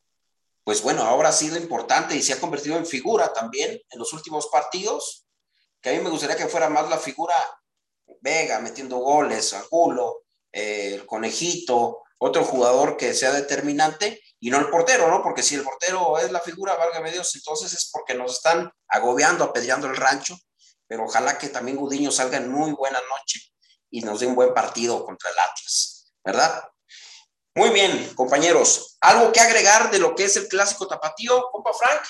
Speaker 1: Pues bueno, ahora ha sido importante y se ha convertido en figura también en los últimos partidos, que a mí me gustaría que fuera más la figura Vega metiendo goles, Angulo, eh, el Conejito, otro jugador que sea determinante y no el portero, ¿no? Porque si el portero es la figura, válgame Dios, entonces es porque nos están agobiando, apedreando el rancho, pero ojalá que también Gudiño salga en muy buena noche y nos dé un buen partido contra el Atlas, ¿verdad? Muy bien, compañeros. ¿Algo que agregar de lo que es el clásico tapatío, compa Frank?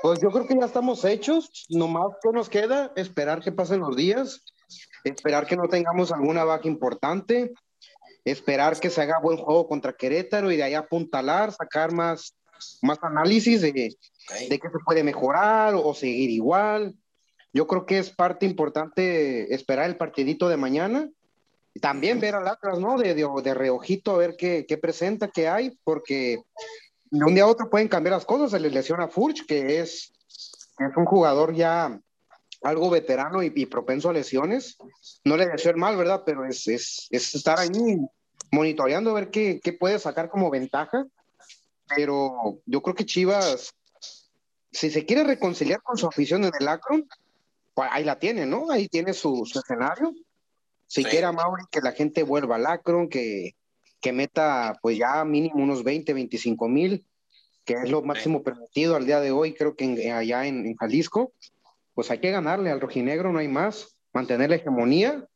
Speaker 3: Pues yo creo que ya estamos hechos. Nomás que nos queda esperar que pasen los días, esperar que no tengamos alguna baja importante, esperar que se haga buen juego contra Querétaro y de ahí apuntalar, sacar más, más análisis de, de qué se puede mejorar o, seguir igual. Yo creo que es parte importante esperar el partidito de mañana. Y también ver al Atlas, ¿no? De, de, reojito a ver qué, qué, presenta, qué hay, porque de un día a otro pueden cambiar las cosas. Se les lesiona Furch, que es, es un jugador ya algo veterano y, propenso a lesiones. No le deseo el mal, ¿verdad? Pero es, es, es estar ahí monitoreando a ver qué, qué, puede sacar como ventaja. Pero yo creo que Chivas, si se quiere reconciliar con su afición en el Akron, pues ahí la tiene, ¿no? Ahí tiene su, su escenario. Si quiere a Mauri que la gente vuelva al Akron, que, que meta pues ya mínimo unos 20, 25 mil, que es lo máximo permitido al día de hoy, creo que allá en, en Jalisco pues hay que ganarle al rojinegro, no hay más, mantener la hegemonía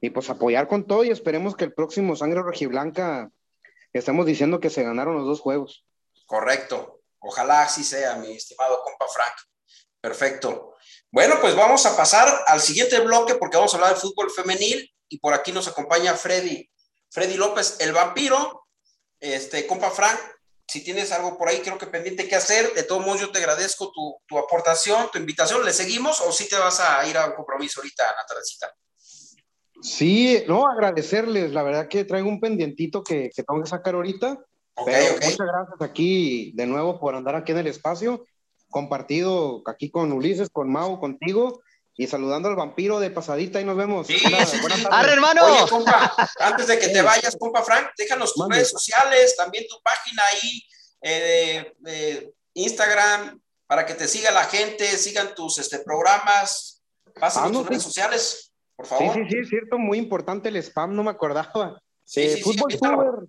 Speaker 3: y pues apoyar con todo y esperemos que el próximo Sangre Rojiblanca estemos diciendo que se ganaron los dos juegos.
Speaker 1: Correcto, ojalá así sea, mi estimado compa Frank. Perfecto. Bueno, pues vamos a pasar al siguiente bloque porque vamos a hablar de fútbol femenil y por aquí nos acompaña Freddy. Freddy López, el vampiro, este, compa Frank, si tienes algo por ahí, creo que pendiente que hacer, de todos modos yo te agradezco tu, tu aportación, tu invitación, ¿le seguimos o si te vas a ir a un compromiso ahorita, Natalicita?
Speaker 3: Sí, no, agradecerles, la verdad que traigo un pendientito que, que tengo que sacar ahorita,
Speaker 1: Okay,
Speaker 3: pero
Speaker 1: okay.
Speaker 3: muchas gracias aquí de nuevo por andar aquí en el espacio, compartido aquí con Ulises, con Mau, contigo, y saludando al vampiro de pasadita, y nos vemos.
Speaker 1: Sí,
Speaker 3: Buena-
Speaker 1: sí,
Speaker 3: buenas
Speaker 1: sí.
Speaker 3: tardes.
Speaker 5: ¡Arre, hermano!
Speaker 1: Oye, compa, antes de que te vayas, compa Frank, déjanos tus redes sociales, también tu página ahí eh, de, de Instagram, para que te siga la gente, sigan tus este, programas, pásanos
Speaker 3: Ah, no,
Speaker 1: tus redes
Speaker 3: sí.
Speaker 1: sociales, por
Speaker 3: Sí,
Speaker 1: favor.
Speaker 3: sí, sí, es cierto, muy importante el spam, no me acordaba.
Speaker 1: Sí,
Speaker 3: Eh,
Speaker 1: sí, sí,
Speaker 3: Fútbol. Tuber.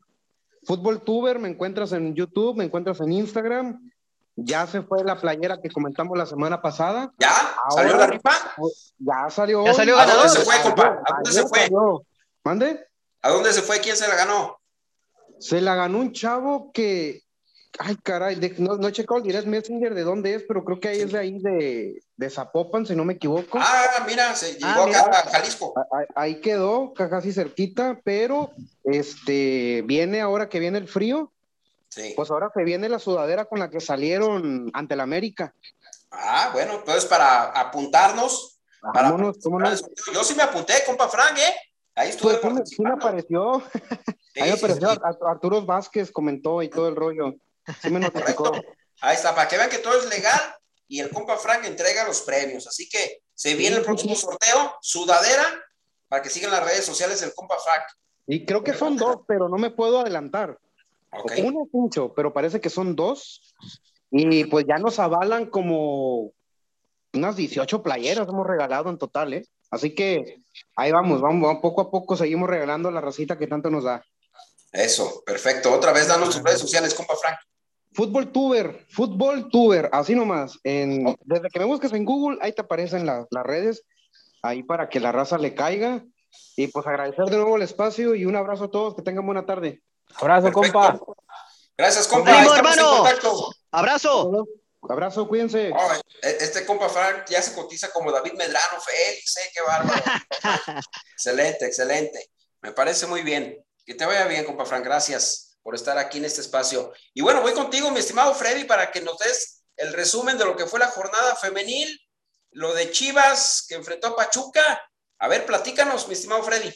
Speaker 3: Fútbol Tuber, me encuentras en YouTube, me encuentras en Instagram. Ya se fue la playera que comentamos la semana pasada.
Speaker 1: ¿Ya? ¿Salió
Speaker 3: Ahora-
Speaker 1: la rifa?
Speaker 3: Ya salió.
Speaker 5: Ya salió
Speaker 1: ¿A dónde
Speaker 5: ganador.
Speaker 1: se fue, compa? ¿A dónde se fue?
Speaker 3: salió. ¿Mande?
Speaker 1: ¿A dónde se fue? ¿Quién se la ganó?
Speaker 3: Se la ganó un chavo que. Ay, caray, de- no, no he checado el direct messenger de dónde es, pero creo que ahí es de ahí de, de Zapopan, si no me equivoco.
Speaker 1: Ah, mira, se llegó
Speaker 5: Ah,
Speaker 1: acá
Speaker 5: mira.
Speaker 1: a Jalisco.
Speaker 3: Ahí, ahí quedó, ca- casi cerquita, pero este viene ahora que viene el frío,
Speaker 1: Sí.
Speaker 3: pues ahora se viene la sudadera con la que salieron ante el América.
Speaker 1: Ah, bueno, entonces para apuntarnos. Para
Speaker 3: Vámonos, cómo no.
Speaker 1: participar del sorteo. Yo sí me apunté, compa Frank, ¿eh? Ahí estuve
Speaker 3: Pues sí me, apareció,
Speaker 1: Sí,
Speaker 3: ahí apareció Arturo Vázquez, comentó y todo el rollo. Sí me notificó.
Speaker 1: Ahí está, para que vean que todo es legal y el compa Frank entrega los premios. Así que se viene el próximo sorteo, sudadera, para que sigan las redes sociales del compa Frank.
Speaker 3: Y creo que son dos, pero no me puedo adelantar.
Speaker 1: Ok.
Speaker 3: Uno es mucho, pero parece que son dos. Y pues ya nos avalan como unas 18 playeras hemos regalado en total, ¿eh? Así que ahí vamos, vamos, vamos, poco a poco seguimos regalando la racita que tanto nos da.
Speaker 1: Eso, perfecto. Otra vez danos tus redes sociales, compa Frank.
Speaker 3: Fútbol Tuber, Fútbol Tuber, así nomás. En, desde que me busques en Google, ahí te aparecen la- las redes, ahí para que la raza le caiga. Y pues agradecer de nuevo el espacio y un abrazo a todos, que tengan buena tarde.
Speaker 2: Abrazo,
Speaker 1: Perfecto.
Speaker 2: compa.
Speaker 1: Gracias, compa.
Speaker 5: ¡Ánimo,
Speaker 1: Estamos en
Speaker 5: hermano!
Speaker 1: contacto.
Speaker 5: Abrazo.
Speaker 3: Abrazo, cuídense.
Speaker 1: Oh, e- este compa Frank ya se cotiza como David Medrano, Félix, ¿eh? Qué bárbaro. [LAUGHS] excelente, excelente. Me parece muy bien. Que te vaya bien, compa Frank. Gracias por estar aquí en este espacio. Y bueno, voy contigo, mi estimado Freddy, para que nos des el resumen de lo que fue la jornada femenil, lo de Chivas que enfrentó a Pachuca. A ver, platícanos, mi estimado Freddy.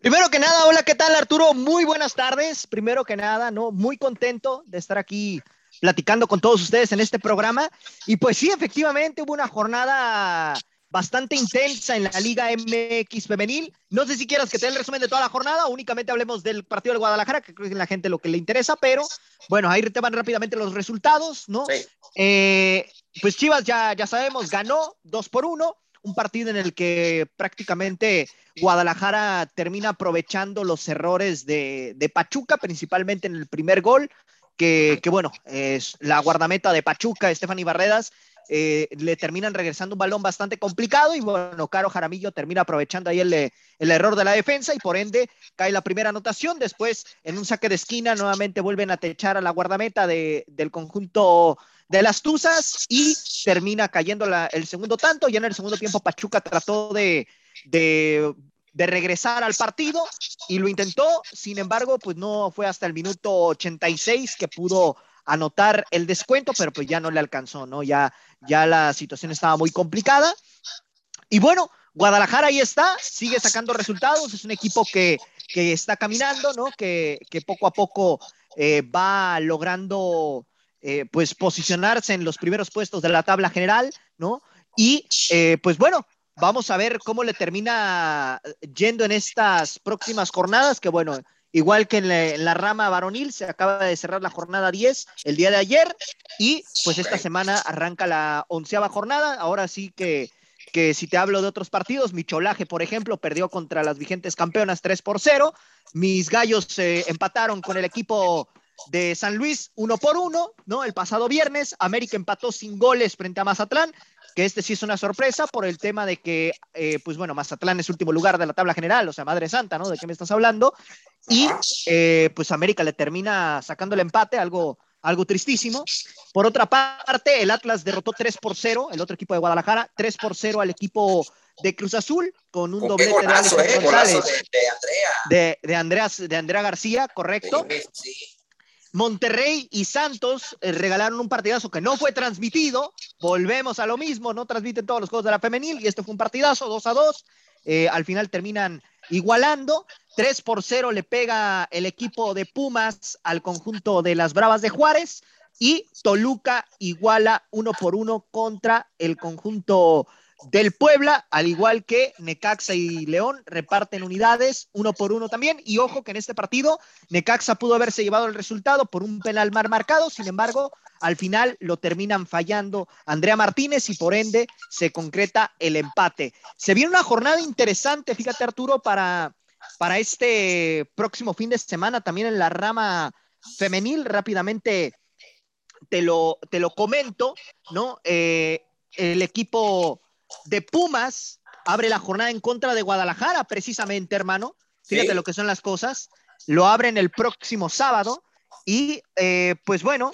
Speaker 5: Primero que nada, hola, ¿qué tal Arturo? Muy buenas tardes. Primero que nada, ¿no? Muy contento de estar aquí platicando con todos ustedes en este programa. Y pues sí, efectivamente hubo una jornada bastante intensa en la Liga MX femenil. No sé si quieras que te dé el resumen de toda la jornada o únicamente hablemos del partido de Guadalajara, que creo que la gente lo que le interesa, pero bueno, ahí te van rápidamente los resultados, ¿no?
Speaker 1: Sí.
Speaker 5: Eh, pues Chivas ya, ya sabemos, ganó 2 por 1, un partido en el que prácticamente Guadalajara termina aprovechando los errores de, de Pachuca, principalmente en el primer gol, que, que bueno, es la guardameta de Pachuca, Stephanie Barredas, eh, le terminan regresando un balón bastante complicado y bueno, Caro Jaramillo termina aprovechando ahí el, el error de la defensa y por ende cae la primera anotación. Después, en un saque de esquina, nuevamente vuelven a techar a la guardameta de, del conjunto de las Tuzas y termina cayendo la, el segundo tanto. Ya en el segundo tiempo, Pachuca trató de, de, de, regresar al partido y lo intentó. Sin embargo, pues no fue hasta el minuto 86 que pudo anotar el descuento, pero pues ya no le alcanzó, ¿no? Ya, ya la situación estaba muy complicada. Y bueno, Guadalajara ahí está, sigue sacando resultados, es un equipo que, que está caminando, ¿no? Que, que poco a poco eh, va logrando eh, pues posicionarse en los primeros puestos de la tabla general, ¿no? Y eh, pues bueno, vamos a ver cómo le termina yendo en estas próximas jornadas, que bueno, igual que en la, en la, rama varonil, se acaba de cerrar la jornada 10 el día de ayer y pues esta semana arranca la onceava jornada, ahora sí que que si te hablo de otros partidos, mi cholaje, por ejemplo, perdió contra las vigentes campeonas 3 por 0. Mis gallos eh, empataron con el equipo de San Luis 1 por 1, ¿no? El pasado viernes, América empató sin goles frente a Mazatlán, que este sí es una sorpresa por el tema de que, eh, pues bueno, Mazatlán es último lugar de la tabla general, o sea, Madre Santa, ¿no? ¿De qué me estás hablando? Y eh, pues América le termina sacando el empate, algo algo tristísimo. Por otra parte, el Atlas derrotó 3 por 0, el otro equipo de Guadalajara, 3 por 0 al equipo de Cruz Azul, con un doblete de
Speaker 1: eh,
Speaker 5: González.
Speaker 1: De, Andrea.
Speaker 5: De, de, Andreas, de Andrea García, correcto.
Speaker 1: Sí, sí.
Speaker 5: Monterrey y Santos eh, regalaron un partidazo que no fue transmitido. Volvemos a lo mismo, no transmiten todos los juegos de la femenil y este fue un partidazo, 2 a 2. Eh, al final terminan igualando. 3 por 0 le pega el equipo de Pumas al conjunto de las Bravas de Juárez y Toluca iguala uno por uno contra el conjunto del Puebla, al igual que Necaxa y León reparten unidades uno por uno también. Y ojo que en este partido Necaxa pudo haberse llevado el resultado por un penal mal marcado, sin embargo, al final lo terminan fallando Andrea Martínez y por ende se concreta el empate. Se viene una jornada interesante, fíjate Arturo, para, para este próximo fin de semana también en la rama femenil. Rápidamente te lo, te lo comento, ¿no? Eh, el equipo de Pumas abre la jornada en contra de Guadalajara, precisamente, hermano. Fíjate
Speaker 1: Sí.
Speaker 5: lo que son las cosas. Lo abren el próximo sábado. Y eh, pues bueno,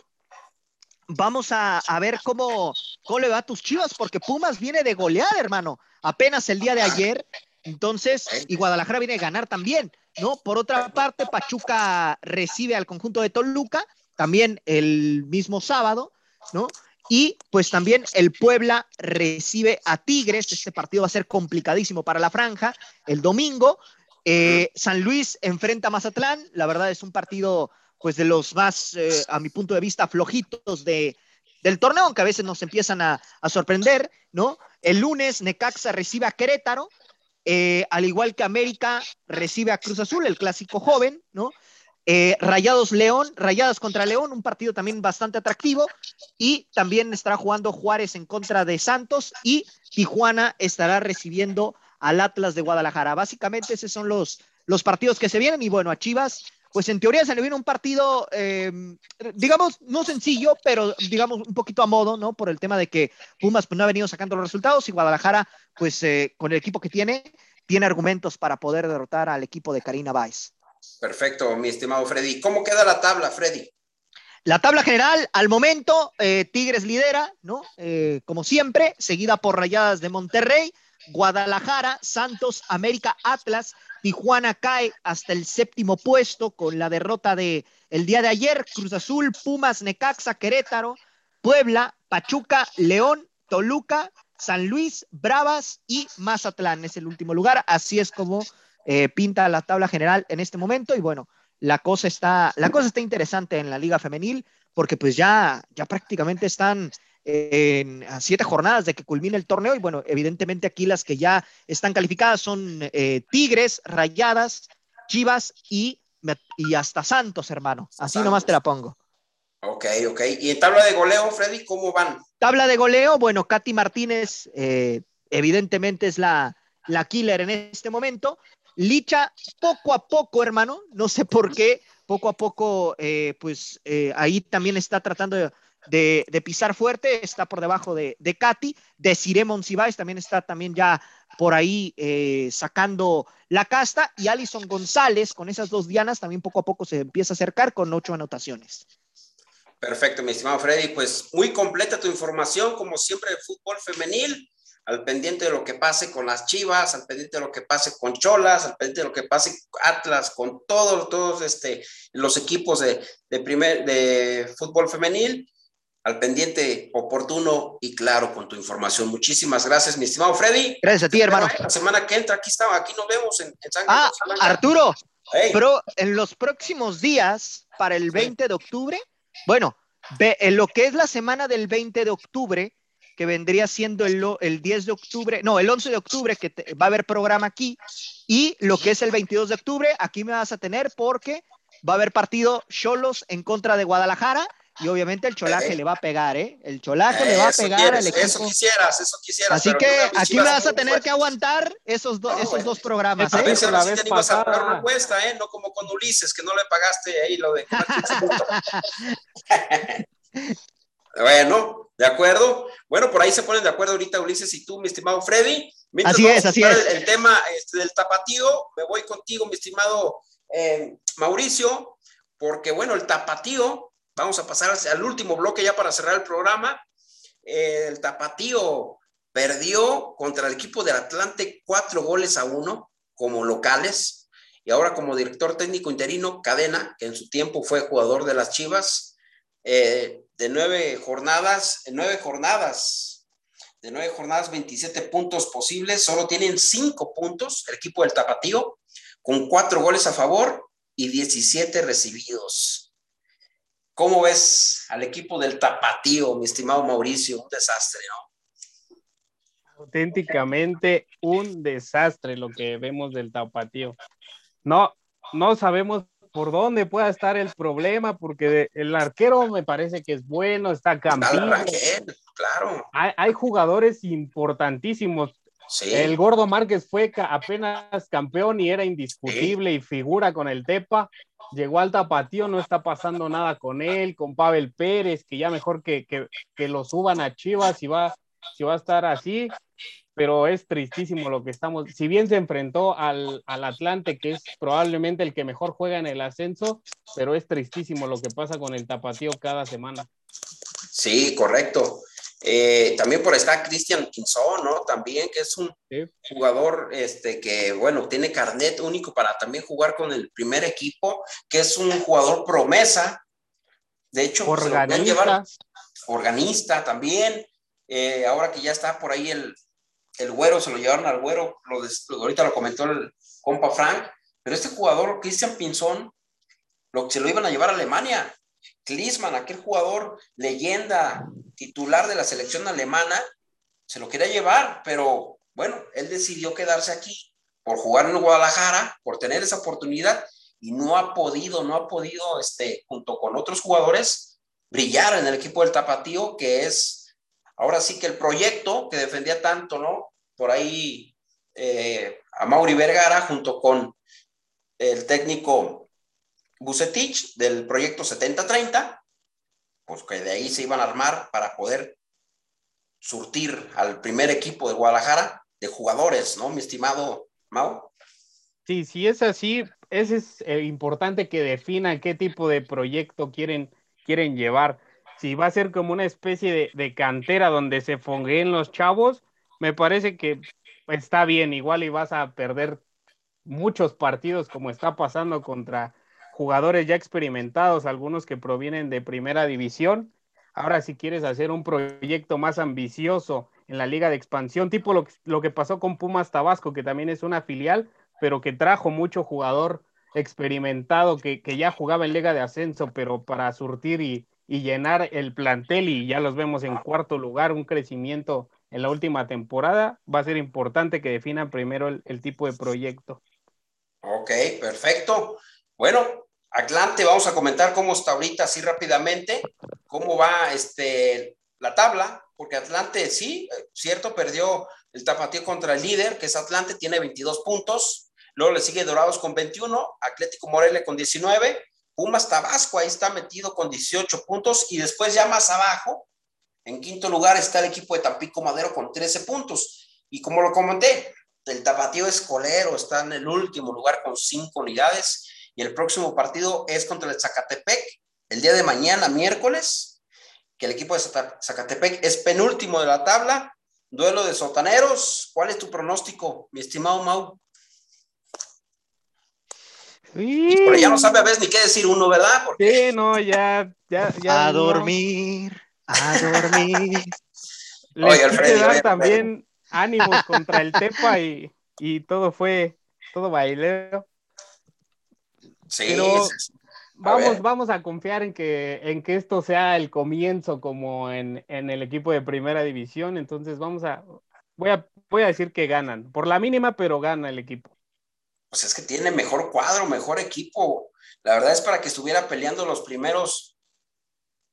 Speaker 5: vamos a, a ver cómo, cómo le va a tus chivas, porque Pumas viene de golear, hermano. Apenas el día de ayer. Entonces, y Guadalajara viene a ganar también, ¿no? Por otra parte, Pachuca recibe al conjunto de Toluca, también el mismo sábado, ¿no? Y pues también el Puebla recibe a Tigres. Este partido va a ser complicadísimo para la franja. El domingo, eh, San Luis enfrenta a Mazatlán. La verdad es un partido, pues, de los más, eh, a mi punto de vista, flojitos de, del torneo, aunque a veces nos empiezan a, a sorprender, ¿no? El lunes, Necaxa recibe a Querétaro. eh, al igual que América recibe a Cruz Azul, el clásico joven, ¿no? Eh, Rayados León, Rayadas contra León, un partido también bastante atractivo. Y también estará jugando Juárez en contra de Santos y Tijuana estará recibiendo al Atlas de Guadalajara. Básicamente esos son los, los partidos que se vienen y bueno, a Chivas, pues en teoría se le viene un partido, eh, digamos, no sencillo, pero digamos un poquito a modo, ¿no? Por el tema de que Pumas pues, no ha venido sacando los resultados y Guadalajara, pues eh, con el equipo que tiene, tiene argumentos para poder derrotar al equipo de Karina Báez.
Speaker 1: Perfecto, mi estimado Freddy. ¿Cómo queda la tabla, Freddy?
Speaker 5: La tabla general, al momento, eh, Tigres lidera, ¿no? Eh, como siempre, seguida por Rayadas de Monterrey, Guadalajara, Santos, América, Atlas, Tijuana cae hasta el séptimo puesto con la derrota de el día de ayer, Cruz Azul, Pumas, Necaxa, Querétaro, Puebla, Pachuca, León, Toluca, San Luis, Bravas y Mazatlán es el último lugar. Así es como eh, pinta la tabla general en este momento y bueno, la cosa está, la cosa está interesante en la liga femenil porque pues ya, ya prácticamente están en a siete jornadas de que culmine el torneo y bueno, evidentemente aquí las que ya están calificadas son eh, Tigres, Rayadas, Chivas y, y hasta Santos, hermano. Así
Speaker 1: Santos.
Speaker 5: nomás te la pongo.
Speaker 1: Ok, ok. ¿Y en tabla de goleo, Freddy, cómo van?
Speaker 5: Tabla de goleo, bueno, Katy Martínez eh, evidentemente es la, la killer en este momento. Licha, poco a poco, hermano, no sé por qué, poco a poco, eh, pues eh, ahí también está tratando de, de, pisar fuerte, está por debajo de, de Katy, de Ciremon Cibáez también está también ya por ahí eh, sacando la casta, y Alison González con esas dos dianas también poco a poco se empieza a acercar con ocho anotaciones.
Speaker 1: Perfecto, mi estimado Freddy, pues muy completa tu información, como siempre, de fútbol femenil al pendiente de lo que pase con las Chivas, al pendiente de lo que pase con Cholas, al pendiente de lo que pase Atlas, con todos, todos este, los equipos de, de, primer, de fútbol femenil, al pendiente oportuno y claro con tu información. Muchísimas gracias, mi estimado Freddy.
Speaker 5: Gracias a ti, hermano.
Speaker 1: La semana que entra, aquí estamos, aquí nos vemos en, en
Speaker 5: San Ah, Arturo, hey. pero en los próximos días, para el 20 de octubre, bueno, en lo que es la semana del 20 de octubre, que vendría siendo el, el 10 de octubre, no, el 11 de octubre, que te, va a haber programa aquí, y lo que es el 22 de octubre, aquí me vas a tener porque va a haber partido Cholos en contra de Guadalajara, y obviamente el cholaje eh. le va a pegar, ¿eh? El cholaje eh, le va a pegar
Speaker 1: quieres,
Speaker 5: al equipo.
Speaker 1: Eso quisieras, eso quisieras.
Speaker 5: Así que aquí me vas a tener que aguantar esos, do, no, esos dos programas.
Speaker 1: A
Speaker 5: ¿eh?
Speaker 1: veces la vez te ibas a pagar una cuesta, ¿eh? No como con Ulises, que no le pagaste ahí lo de [LAUGHS] [LAUGHS] Bueno, de acuerdo. Bueno, por ahí se ponen de acuerdo ahorita Ulises y tú, mi estimado Freddy.
Speaker 5: Mientras así es, así es.
Speaker 1: El, el tema este, del tapatío, me voy contigo, mi estimado eh, Mauricio, porque bueno, el tapatío vamos a pasar al último bloque ya para cerrar el programa. El Tapatío perdió contra el equipo del Atlante cuatro goles a uno como locales y ahora como director técnico interino, Cadena, que en su tiempo fue jugador de las Chivas, eh, de nueve jornadas, nueve jornadas, de nueve jornadas, 27 puntos posibles, solo tienen cinco puntos el equipo del Tapatío, con cuatro goles a favor y 17 recibidos. ¿Cómo ves al equipo del Tapatío, mi estimado Mauricio? Un desastre, ¿no?
Speaker 2: Auténticamente un desastre lo que vemos del Tapatío. No, no sabemos por dónde pueda estar el problema, porque el arquero me parece que es bueno, está campeón.
Speaker 1: Claro.
Speaker 2: Hay, jugadores importantísimos. El Gordo Márquez fue apenas campeón y era indiscutible y figura con el Tepa. Llegó al tapatío, no está pasando nada con él, con Pavel Pérez, que ya mejor que, que, lo suban a Chivas y va, si va a estar así pero es tristísimo lo que estamos, si bien se enfrentó al, Atlante, que es probablemente el que mejor juega en el ascenso, pero es tristísimo lo que pasa con el tapatío cada semana.
Speaker 1: Sí, correcto. Eh, también por está Cristian Quinzón, ¿no? También que es un jugador este, que, bueno, tiene carnet único para también jugar con el primer equipo, que es un jugador promesa. De hecho,
Speaker 2: organista,
Speaker 1: organista también. Eh, ahora que ya está por ahí el, el güero, se lo llevaron al güero, lo, ahorita lo comentó el compa Frank, pero este jugador, Christian Pinzón, lo, se lo iban a llevar a Alemania. Klinsmann, aquel jugador leyenda, titular de la selección alemana, se lo quería llevar, pero bueno, él decidió quedarse aquí por jugar en Guadalajara, por tener esa oportunidad y no ha podido, no ha podido, este, junto con otros jugadores, brillar en el equipo del Tapatío, que es Ahora sí que el proyecto que defendía tanto, ¿no? Por ahí eh, a Mauri Vergara junto con el técnico Bucetich del proyecto 7030, pues que de ahí se iban a armar para poder surtir al primer equipo de Guadalajara de jugadores, ¿no, mi estimado Mau?
Speaker 2: Sí, sí es así, es, es eh, importante que definan qué tipo de proyecto quieren, quieren llevar si va a ser como una especie de, cantera donde se fongueen los chavos, me parece que está bien, igual y vas a perder muchos partidos como está pasando contra jugadores ya experimentados, algunos que provienen de primera división. Ahora si quieres hacer un proyecto más ambicioso en la liga de expansión, tipo lo, lo que pasó con Pumas Tabasco, que también es una filial, pero que trajo mucho jugador experimentado que, que ya jugaba en liga de ascenso, pero para surtir y, y llenar el plantel y ya los vemos en cuarto lugar, un crecimiento en la última temporada, va a ser importante que definan primero el, tipo de proyecto.
Speaker 1: Ok, perfecto. Bueno, Atlante, vamos a comentar cómo está ahorita así rápidamente, cómo va este, la tabla, porque Atlante sí, cierto, perdió el tapatío contra el líder, que es Atlante, tiene 22 puntos, luego le sigue Dorados con 21, Atlético Morelia con 19, Pumas Tabasco ahí está metido con 18 puntos y después ya más abajo, en quinto lugar está el equipo de Tampico Madero con 13 puntos. Y como lo comenté, el Tapatío Escolero está en el último lugar con 5 unidades y el próximo partido es contra el Zacatepec el día de mañana, miércoles, que el equipo de Zacatepec es penúltimo de la tabla. Duelo de sotaneros. ¿Cuál es tu pronóstico, mi estimado Mau? Porque ya no sabe a veces ni qué decir uno, ¿verdad?
Speaker 2: Sí, no, ya, ya, ya.
Speaker 5: A dormir, a dormir. [LAUGHS]
Speaker 2: Le Oye, dar también ánimos contra el Tepa y, y todo fue, todo baileo.
Speaker 1: Sí.
Speaker 2: Pero vamos, vamos a confiar en que, en que esto sea el comienzo como en, en el equipo de primera división. Entonces vamos a, voy a, voy a decir que ganan, por la mínima, pero gana el equipo
Speaker 1: pues es que tiene mejor cuadro, mejor equipo. La verdad es para que estuviera peleando los primeros,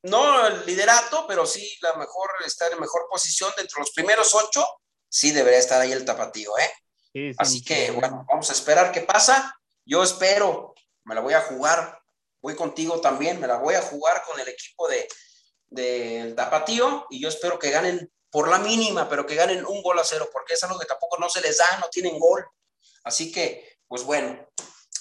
Speaker 1: no el liderato, pero sí la mejor, estar en mejor posición dentro de los primeros ocho, sí debería estar ahí el tapatío, ¿eh? Así que, bueno, vamos a esperar qué pasa. Yo espero, me la voy a jugar, voy contigo también, me la voy a jugar con el equipo de del tapatío y yo espero que ganen por la mínima, pero que ganen un gol a cero, porque es algo que tampoco no se les da, no tienen gol. Así que pues bueno,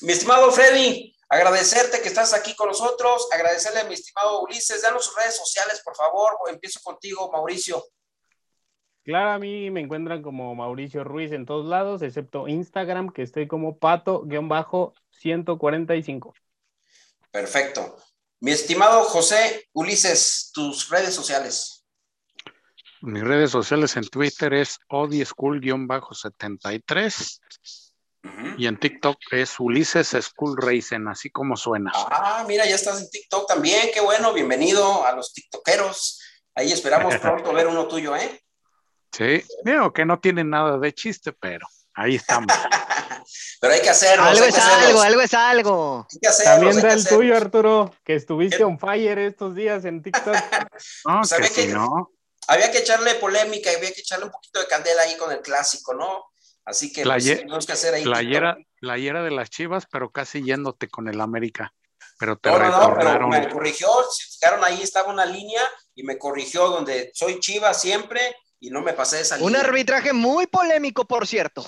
Speaker 1: mi estimado Freddy, agradecerte que estás aquí con nosotros, agradecerle a mi estimado Ulises, danos sus redes sociales, por favor. Empiezo contigo, Mauricio.
Speaker 2: Claro, a mí me encuentran como Mauricio Ruiz en todos lados, excepto Instagram, que estoy como pato-145.
Speaker 1: Perfecto. Mi estimado José Ulises, tus redes sociales.
Speaker 4: Mis redes sociales en Twitter es odieschool-73 y en TikTok es Ulises School Racing, así como suena.
Speaker 1: Ah, mira, ya estás en TikTok también, qué bueno, bienvenido a los TikTokeros. Ahí esperamos [LAUGHS] pronto ver uno tuyo, ¿eh?
Speaker 4: Sí, digo que no tiene nada de chiste, pero ahí estamos. [LAUGHS]
Speaker 1: pero hay que hacerlo.
Speaker 5: Algo es algo, algo es algo.
Speaker 2: Hay que. También del tuyo, Arturo, que estuviste on fire estos días en TikTok. [LAUGHS]
Speaker 4: no, pues que si no.
Speaker 1: Había que echarle polémica, había que echarle un poquito de candela ahí con el clásico, ¿no? Así que
Speaker 4: pues, tenemos que hacer ahí. Playera, playera de las chivas, pero casi yéndote con el América. Pero te
Speaker 1: no, no, pero me corrigió, si fijaron ahí estaba una línea y me corrigió donde soy chiva siempre y no me pasé esa
Speaker 5: Un arbitraje muy polémico, por cierto.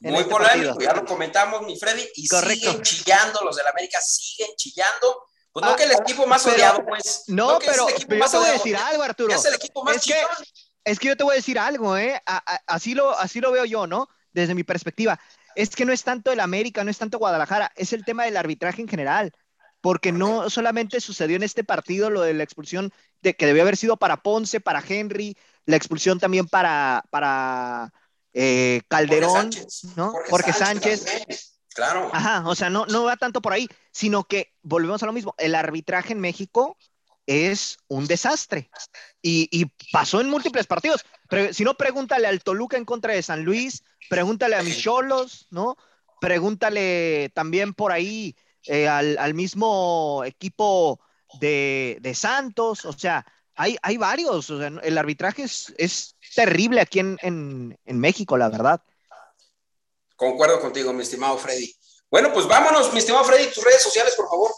Speaker 1: Muy este polémico, ya lo comentamos, mi Freddy, y siguen chillando, los del América siguen chillando. Pues no ah, que el equipo más odiado, pues.
Speaker 5: No, pero, yo te voy a decir algo, Arturo. Es el equipo más es que, es que yo te voy a decir algo, ¿eh? así, lo, así lo veo yo, ¿no? Desde mi perspectiva. Es que no es tanto el América, no es tanto Guadalajara, es el tema del arbitraje en general. Porque no solamente sucedió en este partido lo de la expulsión de que debió haber sido para Ponce, para Henry, la expulsión también para, para eh, Calderón, ¿no? Jorge, Sánchez.
Speaker 1: Claro.
Speaker 5: Ajá, o sea, no, no va tanto por ahí, sino que volvemos a lo mismo. El arbitraje en México es un desastre y, y pasó en múltiples partidos. Si no, pregúntale al Toluca en contra de San Luis, pregúntale a Micholos, ¿no? Pregúntale también por ahí eh, al, al, mismo equipo de, de Santos, o sea, hay, hay varios. el arbitraje es, terrible aquí en, México, la verdad.
Speaker 1: Concuerdo contigo, mi estimado Freddy. Bueno, pues vámonos, mi estimado Freddy, tus redes sociales, por favor.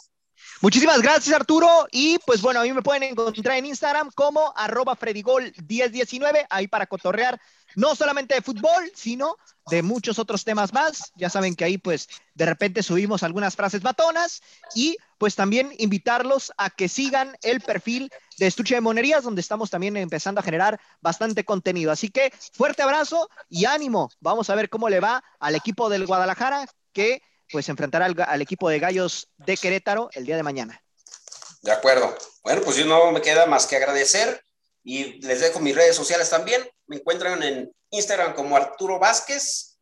Speaker 5: Muchísimas gracias, Arturo. Y pues bueno, a mí me pueden encontrar en Instagram como arroba fredigol1019, ahí para cotorrear no solamente de fútbol, sino de muchos otros temas más. Ya saben que ahí pues de repente subimos algunas frases batonas y pues también invitarlos a que sigan el perfil de Estuche de Monerías, donde estamos también empezando a generar bastante contenido. Así que fuerte abrazo y ánimo. Vamos a ver cómo le va al equipo del Guadalajara que pues enfrentará al, equipo de Gallos de Querétaro el día de mañana.
Speaker 1: De acuerdo. Bueno, pues yo no me queda más que agradecer y les dejo mis redes sociales también. Me encuentran en Instagram como Arturo Vázquez.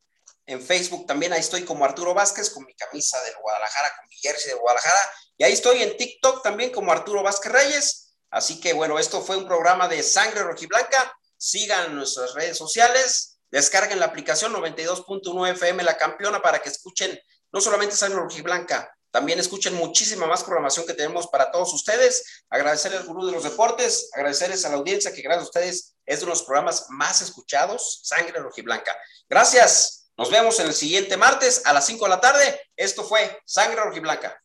Speaker 1: En Facebook también ahí estoy como Arturo Vázquez con mi camisa de Guadalajara, con mi jersey de Guadalajara. Y ahí estoy en TikTok también como Arturo Vázquez Reyes. Así que bueno, esto fue un programa de Sangre Rojiblanca. Sigan nuestras redes sociales. Descarguen la aplicación 92.1 FM La Campeona para que escuchen no solamente Sangre Rojiblanca, también escuchen muchísima más programación que tenemos para todos ustedes. Agradecerles al gurú de los deportes, agradecerles a la audiencia que gracias a ustedes es de los programas más escuchados, Sangre Rojiblanca. Gracias. Nos vemos en el siguiente martes a las 5 de la tarde. Esto fue Sangre Rojiblanca.